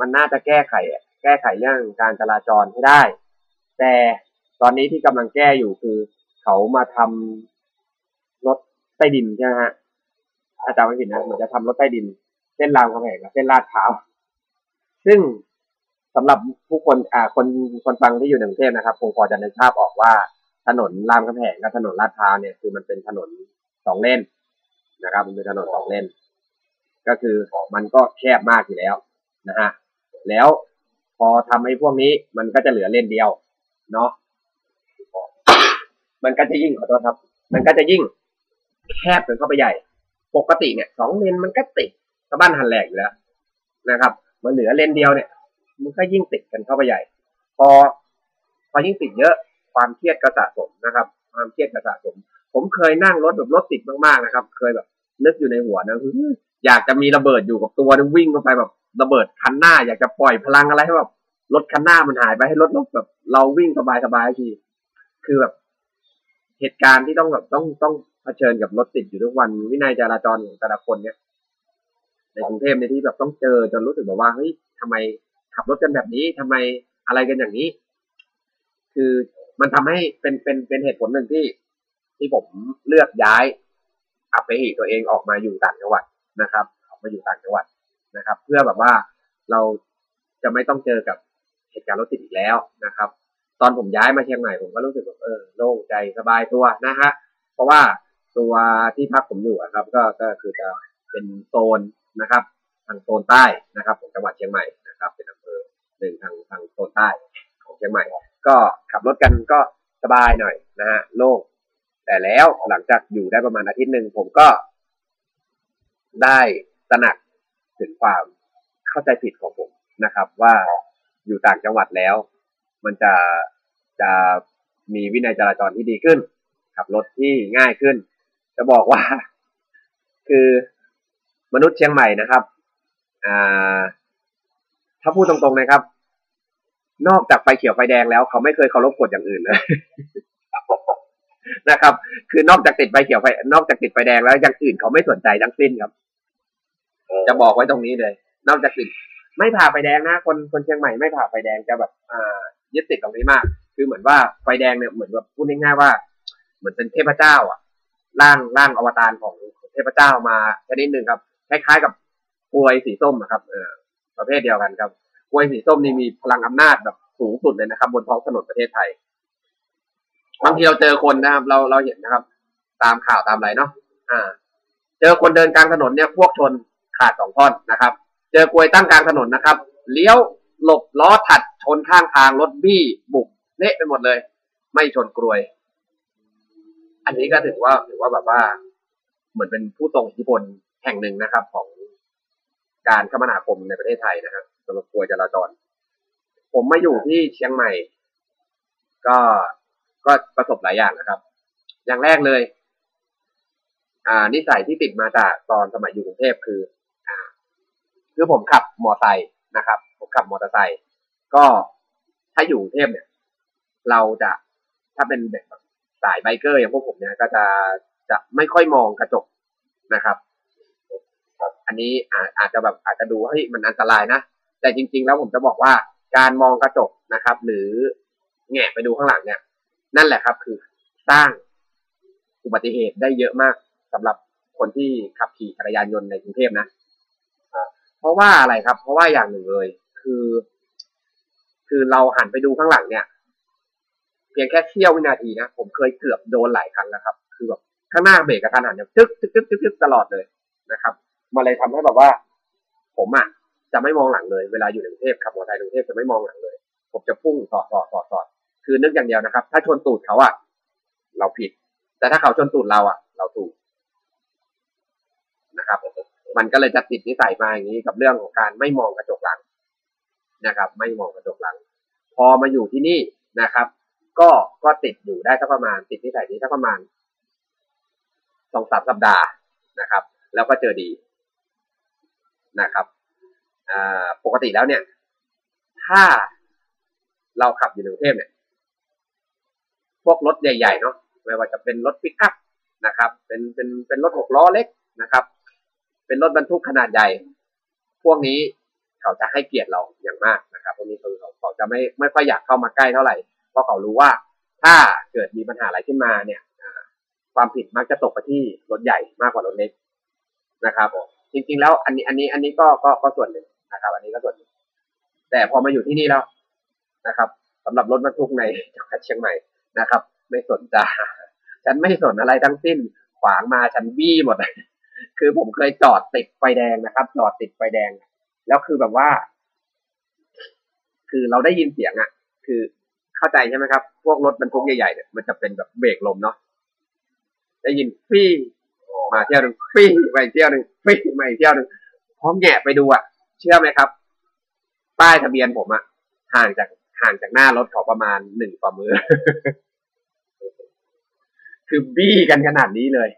มันน่าจะแก้ไข แก้ไขเรื่องการจราจรให้ได้ แต่ตอนนี้ที่กำลังแก้อยู่คือเขามาทำรถใต้ดินใช่ไหมฮะอาจารย์ไม่ผิดนะเหมือนจะทำรถใต้ดิน เส้นรามคำแหงกับเส้นลาดพร้าวซึ่งสำหรับผู้คนอ่าคนคนฟังที่อยู่ในกรุงเทพนะครับคงพอจะนึกภาพออกว่าถนนรามคำแหงกับถนนลาดพร้าวเนี่ยคือมันเป็นถนนสองเลนนะครับ มันเป็นถนนสองเลน ก็คือมันก็แคบมากอยู่แล้วนะฮะแล้วพอทำให้พวกนี้มันก็จะเหลือเลนเดียวเนาะมันก็จะยิ่งขอโทษครับ มันก็จะยิ่งแคบจนเข้าไปใหญ่ ปกติเนี่ยสองเลนมันก็ติดสะบ้านหันแหลกอยู่แล้วนะครับมันเหลือเลนเดียวเนี่ย มันก็ยิ่งติดกันเข้าไปใหญ่ พอพอยิ่งติดเยอะความเครียดก็สะสมนะครับ ความเครียดก็สะสม ผมเคยนั่งรถแบบรถติดมากๆนะครับ เคยแบบ นึกอยู่ในหัวนะอื้ออยากจะมีระเบิดอยู่กับตัวนะวิ่งเข้าไปแบบระเบิดคันหน้า อยากจะปล่อยพลังอะไรให้แบบรถคันหน้ามันหายไปให้รถแบบเราวิ่งสบายๆทีคือแบบเหตุการณ์ที่ต้องแบบต้องต้องเผชิญกับรถติดอยู่ทุกวัน วินัยจราจรของแต่ละคนเนี่ยในกรุงเทพในที่แบบต้องเจอจนรู้สึกแบบว่าเฮ้ยทำไมขับรถกันแบบนี้ทำไมอะไรกันอย่างนี้ คือมันทำให้เป็นเป็นเป็นเหตุผลหนึ่งที่ที่ผมเลือกย้าย อัปเปหิตัวเองออกมาอยู่ต่างจังหวัดนะครับออกมาอยู่ต่างจังหวัดนะครับ เพื่อแบบว่าเราจะไม่ต้องเจอกับเหตุการณ์รถติดอีกแล้วนะครับ ตอนผมย้ายมาเชียงใหม่ผมก็รู้สึกแบบเออโล่งใจสบายตัวนะฮะเพราะว่าตัวที่พักผมอยู่ครับ ก็ก็คือจะเป็นโซนนะครับ ทางโซนใต้นะครับของจังหวัดเชียงใหม่นะครับ เป็นอำเภอหนึ่งทางทางโซนใต้ของเชียงใหม่ ก็ขับรถกันก็สบายหน่อยนะฮะโล่ง แต่แล้วหลังจากอยู่ได้ประมาณอาทิตย์หนึ่งผมก็ได้ตระหนักถึงความเข้าใจผิดของผมนะครับ ว่าอยู่ต่างจังหวัดแล้ว มันจะจะมีวินัยจราจรที่ดีขึ้น ขับรถที่ง่ายขึ้น จะบอกว่า คือมนุษย์เชียงใหม่นะครับอ่าถ้าพูดตรงๆนะครับ นอกจากไฟเขียวไฟแดงแล้วเขาไม่เคยเคารพกฎอย่างอื่นเลย นะครับ คือนอกจากติดไฟเขียวไฟนอกจากติดไฟแดงแล้วอย่างอื่นเขาไม่สนใจทั้งสิ้นครับ จะบอกไว้ตรงนี้เลย นอกจากติดไม่ผ่าไฟแดงนะคนคนเชียงใหม่ไม่ผ่าไฟแดงจะแบบ อ่ายึดติดตรงนี้มาก คือเหมือนว่าไฟแดงเนี่ยเหมือนแบบพูดง่ายๆว่า เหมือนเป็นเทพเจ้า อะร่างร่างอวตารของของเทพเจ้ามาชนิดหนึ่งครับคล้ายๆกับกลวยสีส้มอะครับเออประเภทเดียวกันครับกลวยสีส้มนี่มีพลังอำนาจแบบสูงสุดเลยนะครับ บนท้องถนนประเทศไทย บางทีเราเจอคนนะครับ เราเราเห็นนะครับ ตามข่าวตามอะไรเนาะอ่า เจอคนเดินกลางถนนเนี่ยพวกชนขาดสองท่อนนะครับ เจอกลวยตั้งกลางถนนนะครับ เลี้ยวหลบล้อถัดชนข้างทางรถบี้บุกเละไปหมดเลย ไม่ชนกลวย อันนี้ก็ถือว่าถือว่าแบบว่า เหมือนเป็นผู้ทรงอิทธิพลแห่งหนึ่งนะครับ ของการคมนาคมในประเทศไทยนะครับสำหรับกลวยจราจร ผมมาอยู่ที่เชียงใหม่ ก็ ก็ประสบหลายอย่างนะครับ อย่างแรกเลย อ่า นิสัยที่ติดมาจากตอนสมัยอยู่กรุงเทพคือ อ่า คือผมขับมอไซค์นะครับ ผมขับมอเตอร์ไซค์ก็ถ้าอยู่กรุงเทพเนี่ย เราจะถ้าเป็นเด็กแบบสายไบเกอร์อย่างพวกผมเนี่ยก็จะจะไม่ค่อยมองกระจกนะครับอันนี้อาจจะแบบอาจจะดูเฮ้ยมันอันตรายนะ แต่จริง ๆ แล้วผมจะบอกว่าการมองกระจกนะครับ หรือแงะไปดูข้างหลังเนี่ย นั่นแหละครับคือสร้างอุบัติเหตุได้เยอะมากสำหรับคนที่ขับขี่จักรยานยนต์ในกรุงเทพนะเพราะว่าอะไรครับ เพราะว่าอย่างหนึ่งเลย คือ คือเราหันไปดูข้างหลังเนี่ย เพียงแค่เสี้ยววินาทีนะผมเคยเกือบโดนหลายครั้งนะครับ คือแบบข้างหน้าเบรกกระทันหันเนี่ยตึ๊กตึ๊กตึ๊กตึ๊กตลอดเลยนะครับมันเลยทำให้แบบว่า ผมอะจะไม่มองหลังเลย เวลาอยู่ในกรุงเทพขับมอเตอร์ไซค์ในกรุงเทพจะไม่มองหลังเลย ผมจะพุ่งสอดสอดสอดสอด คือนึกอย่างเดียวนะครับ ถ้าชนตูดเขาอะเราผิด แต่ถ้าเขาชนตูดเราอะเราถูกนะครับ มันก็เลยจะติดนิสัยมาอย่างนี้กับเรื่องของการไม่มองกระจกหลังนะครับ ไม่มองกระจกหลัง พอมาอยู่ที่นี่นะครับ ก็ก็ติดอยู่ได้สักประมาณติดนิสัยนี้สักประมาณสองสามสัปดาห์นะครับ แล้วก็เจอดีนะครับปกติแล้วเนี่ย ถ้าเราขับอยู่ในกรุงเทพเนี่ย พวกรถใหญ่ๆเนาะไม่ว่าจะเป็นรถปิกอัพนะครับ เป็นเป็นเป็นรถหกล้อเล็กนะครับ เป็นรถบรรทุกขนาดใหญ่ พวกนี้เขาจะให้เกียรติเราอย่างมากนะครับพวกนี้คือเขาเขาจะไม่ไม่ค่อยอยากเข้ามาใกล้เท่าไหร่ เพราะเขารู้ว่าถ้าเกิดมีปัญหาอะไรขึ้นมาเนี่ยความผิดมักจะตกไปที่รถใหญ่มากกว่ารถเล็กนะครับจริงๆแล้วอันนี้อันนี้อันนี้ก็ก็ก็ส่วนหนึ่งนะครับ อันนี้ก็ส่วนหนึ่งแต่พอมาอยู่ที่นี่แล้วนะครับสำหรับรถบรรทุกในจังหวัดเชียงใหม่ นะครับ ไม่สนใจฉันไม่สนอะไรทั้งสิ้น ขวางมาฉันบี้หมดคือผมเคยจอดติดไฟแดงนะครับ จอดติดไฟแดง แล้วคือแบบว่า คือเราได้ยินเสียงอะ คือเข้าใจใช่ไหมครับ พวกรถบรรทุกใหญ่ๆเนี่ยมันจะเป็นแบบเบรกลมเนาะได้ยินฟี่มาเที่ยวหนึ่งฟี่ไปเที่ยวหนึ่งฟี่มาอีกเที่ยวหนึ่งพร้อมแงะไปดูอะ เชื่อไหมครับ ป้ายทะเบียนผมอะห่างจาก ห่างจากหน้ารถเขาประมาณหนึ่งฝ่ามือ คือบี้กันขนาดนี้เลย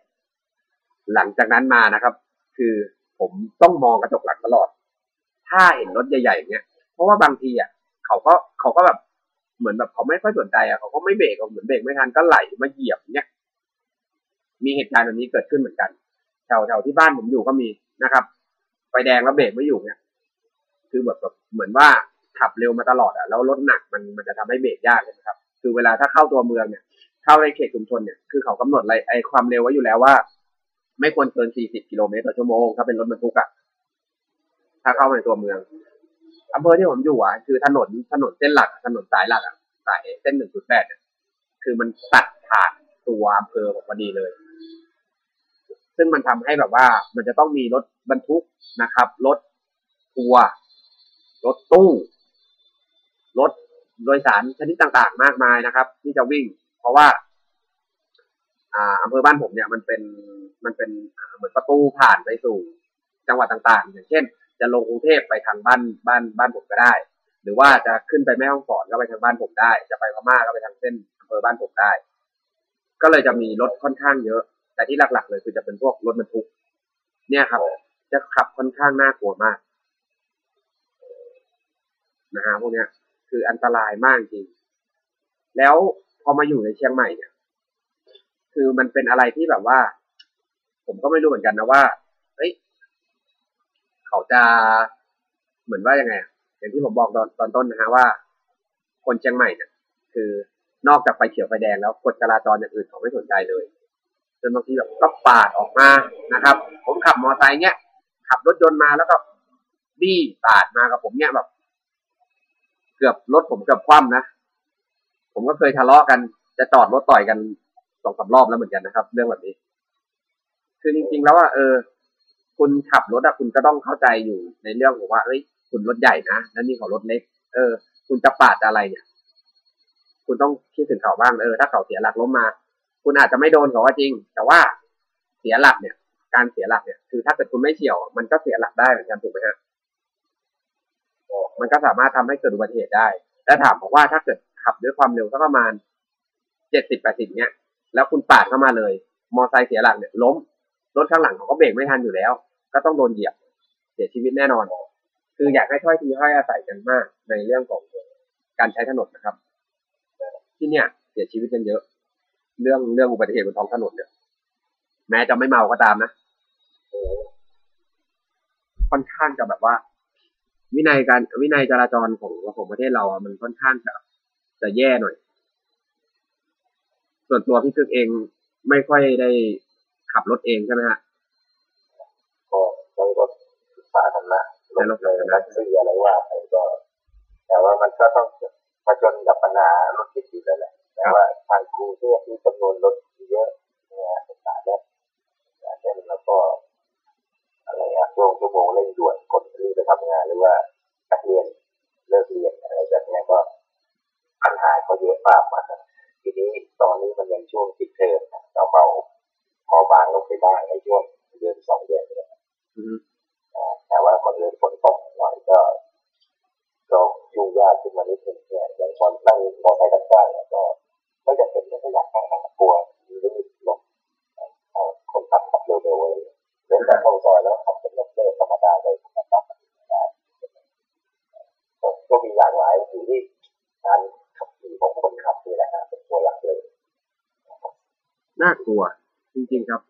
หลังจากนั้นมานะครับ คือผมต้องมองกระจกหลังตลอด ถ้าเห็นรถใหญ่ๆอย่างเงี้ย เพราะว่าบางทีอะเขาก็เขาก็แบบเหมือนแบบเขาไม่ค่อยสนใจอะเขาก็ไม่เบรกเหมือนเบรกไม่ทันก็ไหลมาเหยียบเนี้ยมีเหตุการณ์แบบนี้เกิดขึ้นเหมือนกันแถวแถวที่บ้านผมอยู่ก็มีนะครับ ไฟแดงแล้วเบรกไม่อยู่เนี่ย คือแบบแบบเหมือนว่า ขับเร็วมาตลอดอะแล้วรถหนักมันมันจะทำให้เบรกยากใช่ไหมครับ คือเวลาถ้าเข้าตัวเมืองเนี่ยเข้าในเขตชุมชนเนี่ยคือเขากำหนดอะไรไอความเร็วไว้อยู่แล้วว่า ไม่ควรเกิน 40 กิโลเมตรต่อชั่วโมงถ้าเป็นรถบรรทุกอะถ้าเข้าในตัวเมืองอำเภอที่ผมอยู่อะคือถนนถนนเส้นหลักถนนสายหลักอะสายเส้น1.8เนี่ยคือมันตัดผ่านตัวอำเภอผมพอดีเลย ซึ่งมันทำให้แบบว่ามันจะต้องมีรถบรรทุกนะครับ รถทัวร์รถตู้ รถโดยสารชนิดต่างๆ มากมายนะครับ ที่จะวิ่ง เพราะว่าอ่าอำเภอบ้านผมเนี่ยมันเป็นมันเป็นเหมือนประตูผ่านไปสู่จังหวัดต่างๆ อย่างเช่น จะลงกรุงเทพไปทางบ้านบ้านบ้านผมก็ได้ หรือว่าจะขึ้นไปแม่ฮ่องสอนก็ไปทางบ้านผมได้ จะไปพม่าก็ไปทางเส้นอำเภอบ้านผมได้ ก็เลยจะมีรถค่อนข้างเยอะ แต่ที่หลักๆ เลยคือจะเป็นพวกรถบรรทุก เนี่ยครับ จะขับค่อนข้างน่ากลัวมากนะฮะพวกเนี้ย คืออันตรายมากจริง แล้วพอมาอยู่ในเชียงใหม่เนี่ย คือมันเป็นอะไรที่แบบว่า ผมก็ไม่รู้เหมือนกันนะว่า เฮ้ย เขาจะเหมือนว่ายังไง อย่างที่ผมบอกตอนตอนต้นนะฮะว่า คนเชียงใหม่เนี่ย คือนอกจากไฟเขียวไฟแดงแล้วกฎจราจรอย่างอื่นเขาไม่สนใจเลยจนบางทีแบบก็ปาดออกมานะครับ ผมขับมอเตอร์ไซค์เนี่ยขับรถยนต์มาแล้วก็บี้ปาดมากับผมเนี่ยแบบ เกือบรถผมเกือบคว่ำนะ ผมก็เคยทะเลาะกัน จะจอดรถต่อยกันสองสามรอบแล้วเหมือนกันนะครับ เรื่องแบบนี้ คือจริง ๆ แล้วอะเออ คุณขับรถอะคุณก็ต้องเข้าใจอยู่ในเรื่องของว่าเอ้ยคุณรถใหญ่นะแล้วนี่เขารถเล็ก เออ คุณจะปาดอะไรเนี่ย คุณต้องคิดถึงเขาบ้างเออถ้าเขาเสียหลักล้มมา คุณอาจจะไม่โดนเขาว่าจริง แต่ว่าเสียหลักเนี่ย การเสียหลักเนี่ย คือถ้าเกิดคุณไม่เฉียว มันก็เสียหลักได้เหมือนกันถูกไหมฮะ มันก็สามารถทำให้เกิดอุบัติเหตุได้ และถามบอกว่าถ้าเกิดขับด้วยความเร็วสักประมาณเจ็ดสิบแปดสิบเนี้ยแล้วคุณปาดเข้ามาเลย มอไซค์เสียหลักเนี่ยล้มรถข้างหลังเขาก็เบรกไม่ทันอยู่แล้ว ก็ต้องโดนเหยียบเสียชีวิตแน่นอน คืออยากให้ถ้อยทีถ้อยอาศัยกันมาก ในเรื่องของการใช้ถนนนะครับ ที่เนี่ย เสียชีวิตกันเยอะ เรื่องเรื่องอุบัติเหตุบนท้องถนนเนี่ย แม้จะไม่เมาก็ตามนะค่อนข้างจะแบบว่า วินัยการวินัยจราจรของของประเทศเราอะมันค่อนข้างจะจะแย่หน่อย ส่วนตัวพี่คึกเองไม่ค่อยได้ขับรถเองใช่ไหมฮะก็ใช้รถสาธารณะรถเลยแท็กซี่อะไรว่าไปก็ แต่ว่ามันก็ต้องมาจนกับปัญหารถติดอยู่แล้วแหละแต่ว่าทางกรุงเทพมีจำนวนรถเยอะเนี่ยสถานเนี่ยอย่างเช่นแล้วก็ อะไรอะช่วงชั่วโมงเร่งด่วนคนรีบไปทำงานหรือว่านักเรียนเลิกเรียนอะไรแบบเนี้ยก็ปัญหาก็เยอะมากมาทีนี้ตอนนี้มันยังช่วงปิดเทอมนะเราเบาพอบางลงไปบ้างในช่วงเดือนสองเดือนเนี่ยอืมนะแต่ว่าพอเริ่มฝนตกหน่อยก็ก็ยุ่งยากขึ้นมานิดนึงเนี่ยอย่างตอนนั่งมอเตอร์ไซค์รับจ้างเนี่ย ริงๆครับ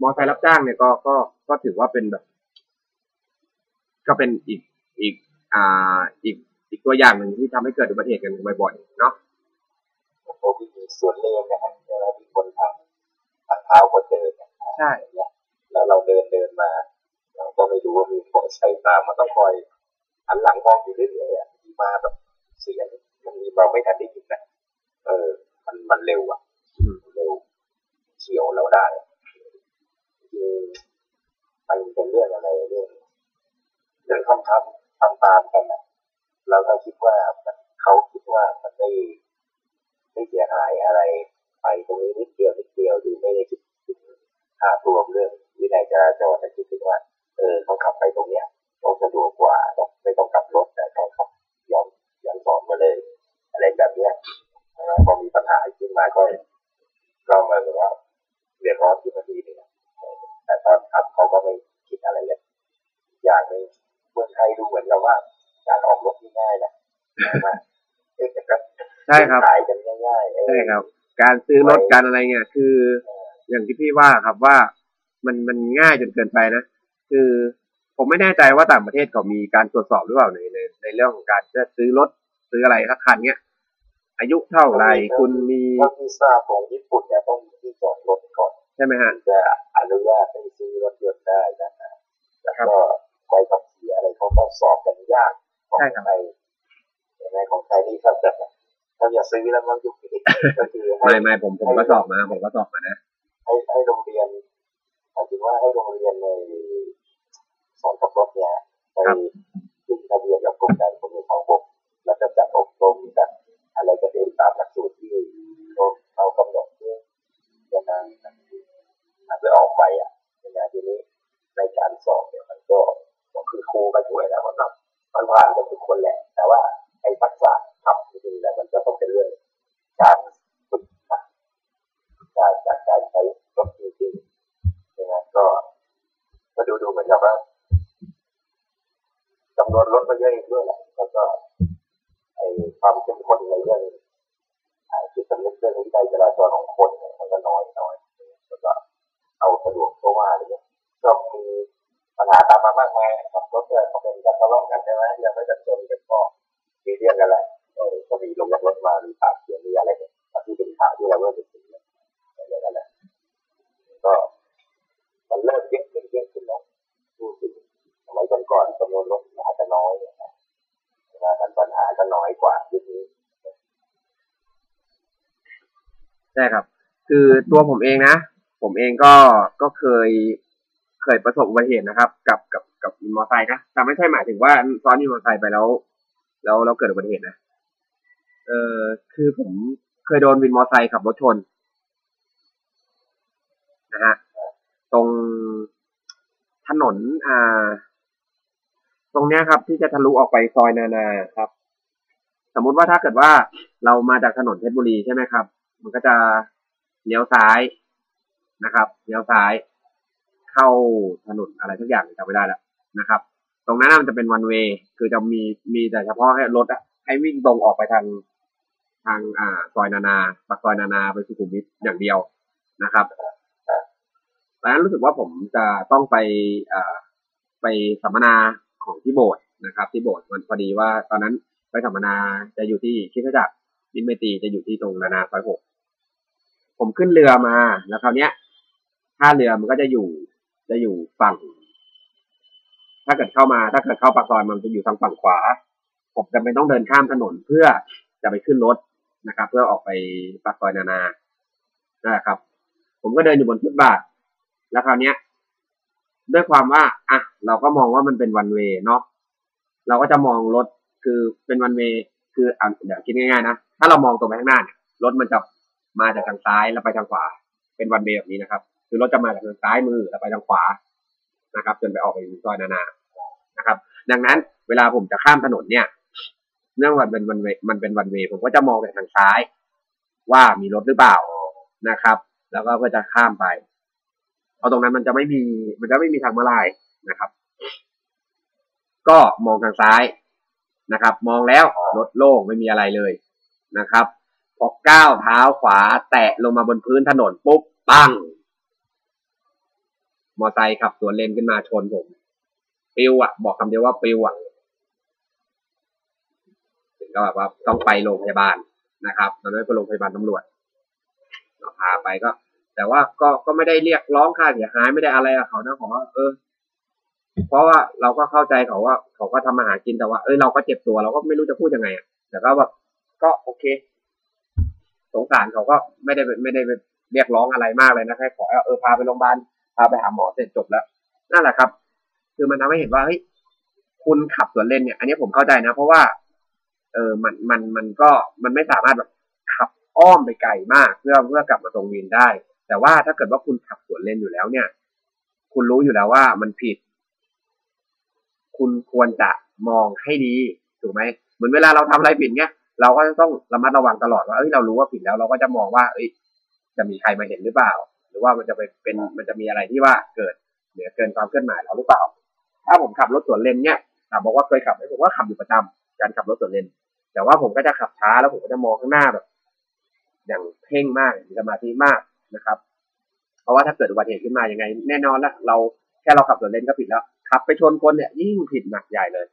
มอไซค์รับจ้างเนี่ยก็ก็ก็ถือว่าเป็นแบบ ก็เป็นอีกอีก อ่าอีกอีกตัวอย่างหนึ่งที่ทำให้เกิดอุบัติเหตุกันบ่อยๆ ช่ครับขายกันง่ายๆเออใช่ครับ การซื้อรถการอะไรเนี่ยคือ อย่างที่พี่ว่าครับว่ามันมันง่ายจนเกินไปนะคือผมไม่แน่ใจว่าต่างประเทศเขามีการตรวจสอบหรือเปล่าในในในเรื่องของการจะซื้อรถซื้ออะไรสักคันเนี้ยอายุเท่าไหร่คุณมีถ้าที่ทราบของญี่ปุ่นเนี่ยต้องมีที่จอดรถก่อนใช่ไหมฮะถึงจะอนุญาตให้ซื้อรถยนต์ได้นะฮะแล้วก็ใบขับขี่อะไรเขาต้องสอบกันยากของใช่ครับไทยยังไงของไทยนี่ครับแต่ถ้าจะซื้อแล้วมันยุคนี้ก็คือให้ไม่ไม่ผมผมก็สอบมา ผมก็สอบมานะให้ให้โรงเรียนหมายถึงว่าให้โรงเรียนในสอนขับรถเนี่ยไปขึ้นทะเบียนกับกรมการขนส่งทางบกแล้วก็จัดอบรมจัดอะไรกันเองตามหลักสูตรที่เขาเขากำหนดเพื่อจะนำอาจจะออกไปอะในทีนี้ในการสอบเนี่ยมันก็ก็คือครูก็ช่วยแล้วมันก็มันผ่านกันทุกคนแหละ แต่ว่าไอ้ทักษะ ทำจริงๆแล้วมันก็ต้องเป็นเรื่องการฝึกหัดจากจากการใช้รถจริงๆนะฮะก็ก็ดูดูเหมือนกับว่าจำนวนรถก็เยอะอีกด้วยแหละแล้วก็ไอความเข้มข้นในเรื่องไอที่สำนึกเรื่องวินัยจราจรของคนเนี่ยมันก็น้อยน้อยแล้วก็เอาสะดวกเพราะว่าอะไรเงี้ยก็มีปัญหาตามมามากมายขับรถเนี่ยก็เป็นการทะเลาะกันใช่ไหมยังไม่จัดจนกันก็มีเรื่องกันแหละ ก็มีลงจากรถมามีปากเสียงมีอะไรเนี่ยที่เป็นข่าวที่เราเริ่มเห็นอะไรนั่นแหละก็มันเริ่มเยอะขึ้นเยอะขึ้นแล้วดูสิสมัยก่อนจำนวนรถอาจจะน้อยเนี่ยนะวลามันปัญหาก็น้อยกว่ายุคนี้ใช่ครับ คือตัวผมเองนะ ผมเองก็ก็เคยเคยประสบอุบัติเหตุนะครับ กับกับกับมอเตอร์ไซค์นะแต่ไม่ใช่หมายถึงว่าซ้อนวินมอเตอร์ไซค์ไปแล้ว แล้วเราเกิดอุบัติเหตุนะ เออคือผมเคยโดนวินมอเตอร์ไซค์ขับรถชนนะฮะตรงถนนอ่า ตรงเนี้ยครับ ที่จะทะลุออกไปซอยนานาครับ สมมุติว่าถ้าเกิดว่าเรามาจากถนนเพชรบุรีใช่ไหมครับ มันก็จะเลี้ยวซ้ายนะครับเลี้ยวซ้าย เข้าถนนอะไรทุกอย่างจำไม่ได้แล้วนะครับ ตรงนั้นมันจะเป็นวันเวย์คือจะมีมีแต่เฉพาะให้รถอะให้วิ่งตรงออกไปทาง ทางอ่าซอยนานาปากซอยนานาไปสุขุมวิทอย่างเดียวนะครับตอนนั้นรู้สึกว่าผมจะต้องไปอ่าไปสัมมนาของที่โบสถ์นะครับ ที่โบสถ์มันพอดีว่า ตอนนั้นไปสัมมนาจะอยู่ที่คิดจักรมิตรเมตีจะอยู่ที่ตรงนานาซอยหกผมขึ้นเรือมาแล้วคราวเนี้ยท่าเรือมันก็จะอยู่จะอยู่ฝั่ง ถ้าเกิดเข้ามา ถ้าเกิดเข้าปากซอยมันจะอยู่ทางฝั่งขวา ผมจะไม่ต้องเดินข้ามถนนเพื่อจะไปขึ้นรถ นะครับ เพื่อออกไปปากซอยนานานะครับ ผมก็เดินอยู่บนฟุตบาท แล้วคราวเนี้ย ด้วยความว่าอะเราก็มองว่ามันเป็นวันเวเนาะเราก็จะมองรถคือเป็นวันเวคืออะเดี๋ยวคิดง่ายๆนะถ้าเรามองตรงไปข้างหน้าเนี่ยรถมันจะมาจากทางซ้ายแล้วไปทางขวา เป็นวันเวแบบนี้นะครับ คือรถจะมาจากทางซ้ายมือแล้วไปทางขวานะครับ จนไปออกไปซอยนานานะครับ ดังนั้นเวลาผมจะข้ามถนนเนี่ย เนื่องจากเป็นวันเวมันเป็นวันเวผมก็จะมองไปทางซ้าย ว่ามีรถหรือเปล่านะครับ แล้วก็เพื่อจะข้ามไปเพราตรงนั้นมันจะไม่มี มันจะไม่มีทางมาลายนะครับ ก็มองทางซ้ายนะครับ มองแล้วรถโล่งไม่มีอะไรเลยนะครับพอก้าวเท้าขวา แตะลงมาบนพื้นถนนปุ๊บปังมอไซค์ขับสวนเลนขึ้นมาชนผมปิวอะบอกคำเดียวว่าปิวอะ ก็แบบว่าต้องไปโรงพยาบาลนะครับตอนนั้นก็โรงพยาบาลตำรวจเราพาไปก็ แต่ว่าก็ก็ไม่ได้เรียกร้องค่าเสียหายไม่ได้อะไรกับเขานะขอว่าเออ เพราะว่าเราก็เข้าใจเขาว่า เขาก็ทำมาหากินแต่ว่าเอ้ยเราก็เจ็บตัวเราก็ไม่รู้จะพูดยังไงอะแต่ก็แบบก็โอเค สงสารเขาก็ไม่ได้ไม่ได้เรียกร้องอะไรมากเลยนะแค่ขอเออพาไปโรงพยาบาลพาไปหาหมอเสร็จจบแล้วนั่นแหละครับ คือมันทำให้เห็นว่าเฮ้ยคุณขับสวนเลนเนี่ย อันนี้ผมเข้าใจนะ เพราะว่า เออมันมันมันก็มันไม่สามารถแบบขับอ้อมไปไกลมากเพื่อเพื่อกลับมาตรงวินได้ แต่ว่าถ้าเกิดว่าคุณขับสวนเลนอยู่แล้วเนี่ย คุณรู้อยู่แล้วว่ามันผิด คุณควรจะมองให้ดีถูกไหมเหมือนเวลาเราทำอะไรผิดเนี่ยเราก็จะต้องระมัดระวังตลอดว่าเอ้ยเรารู้ว่าผิดแล้วเราก็จะมองว่า เอ้ย จะมีใครมาเห็นหรือเปล่า หรือว่ามันจะไปเป็นมันจะมีอะไรที่ว่าเกิดเหนือเกินความเคลื่อนไหวเราหรือเปล่า ถ้าผมขับรถสวนเลนเนี่ยถามบอกว่าเคยขับไหมผมว่าขับอยู่ประจำ การขับรถสวนเลนแต่ว่าผมก็จะขับช้าแล้วผมก็จะมองข้างหน้าแบบ อย่างเพ่งมากมีสมาธิมากนะครับ เพราะว่าถ้าเกิดอุบัติเหตุขึ้นมายังไง แน่นอนละเราแค่เราขับสวนเลนก็ผิดแล้วขับไปชนคนเนี่ยยิ่งผิดหนักใหญ่เลย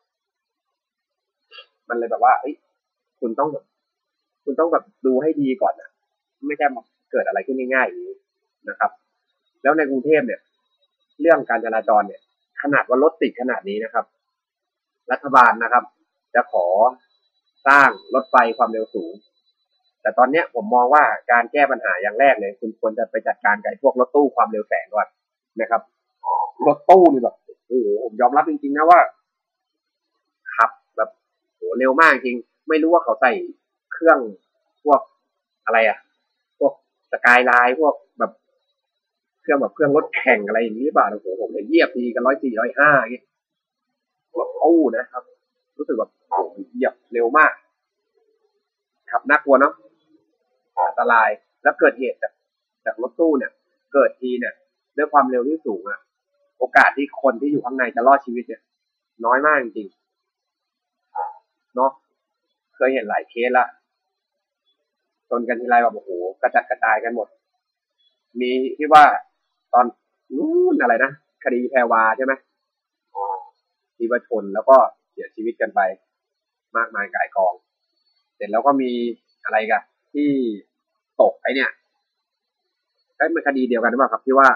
มันเลยแบบว่าเอ้ยคุณต้องแบบคุณต้องแบบดูให้ดีก่อนนะไม่ใช่เกิดอะไรขึ้นง่ายๆอย่างนี้นะครับ แล้วในกรุงเทพเนี่ย เรื่องการจราจรเนี่ย ขนาดว่ารถติดขนาดนี้นะครับ รัฐบาลนะครับ จะขอสร้างรถไฟความเร็วสูง แต่ตอนเนี้ยผมมองว่าการแก้ปัญหาอย่างแรกเลยคุณควรจะไปจัดการกับพวกรถตู้ความเร็วแสงก่อนนะครับรถตู้นี่แบบโอ้โหผมยอมรับจริงๆนะว่าขับแบบโหเร็วมากจริง ไม่รู้ว่าเขาใส่เครื่องพวกอะไรอะพวกสกายไลน์พวกแบบเครื่องแบบเครื่องรถแข่งอะไรอย่างนี้หรือเปล่าโอ้โหผมเห็นเยียบทีกันร้อยสี่ร้อยห้าอย่างนี้รถตู้นะครับ รู้สึกแบบโอ้โหเหยียบเร็วมาก ขับน่ากลัวเนาะอันตรายแล้วเกิดเหตุจากจากรถตู้เนี่ย เกิดทีเนี่ยด้วยความเร็วที่สูงอะโอกาสที่คนที่อยู่ข้างในจะรอดชีวิตเนี่ย น้อยมากจริงๆเนาะเคยเห็นหลายเคสละชนกันทีไรแบบโอ้โหกระจัดกระจายกันหมด มีที่ว่าตอนนู้นอะไรนะคดีแพรวาใช่ไหมที่ว่าชนแล้วก็เสียชีวิตกันไป มากมายกายกอง เสร็จแล้วก็มีอะไรกันที่ตกไอเนี่ยไอ้มันคดีเดียวกันหรือเปล่าครับที่ว่า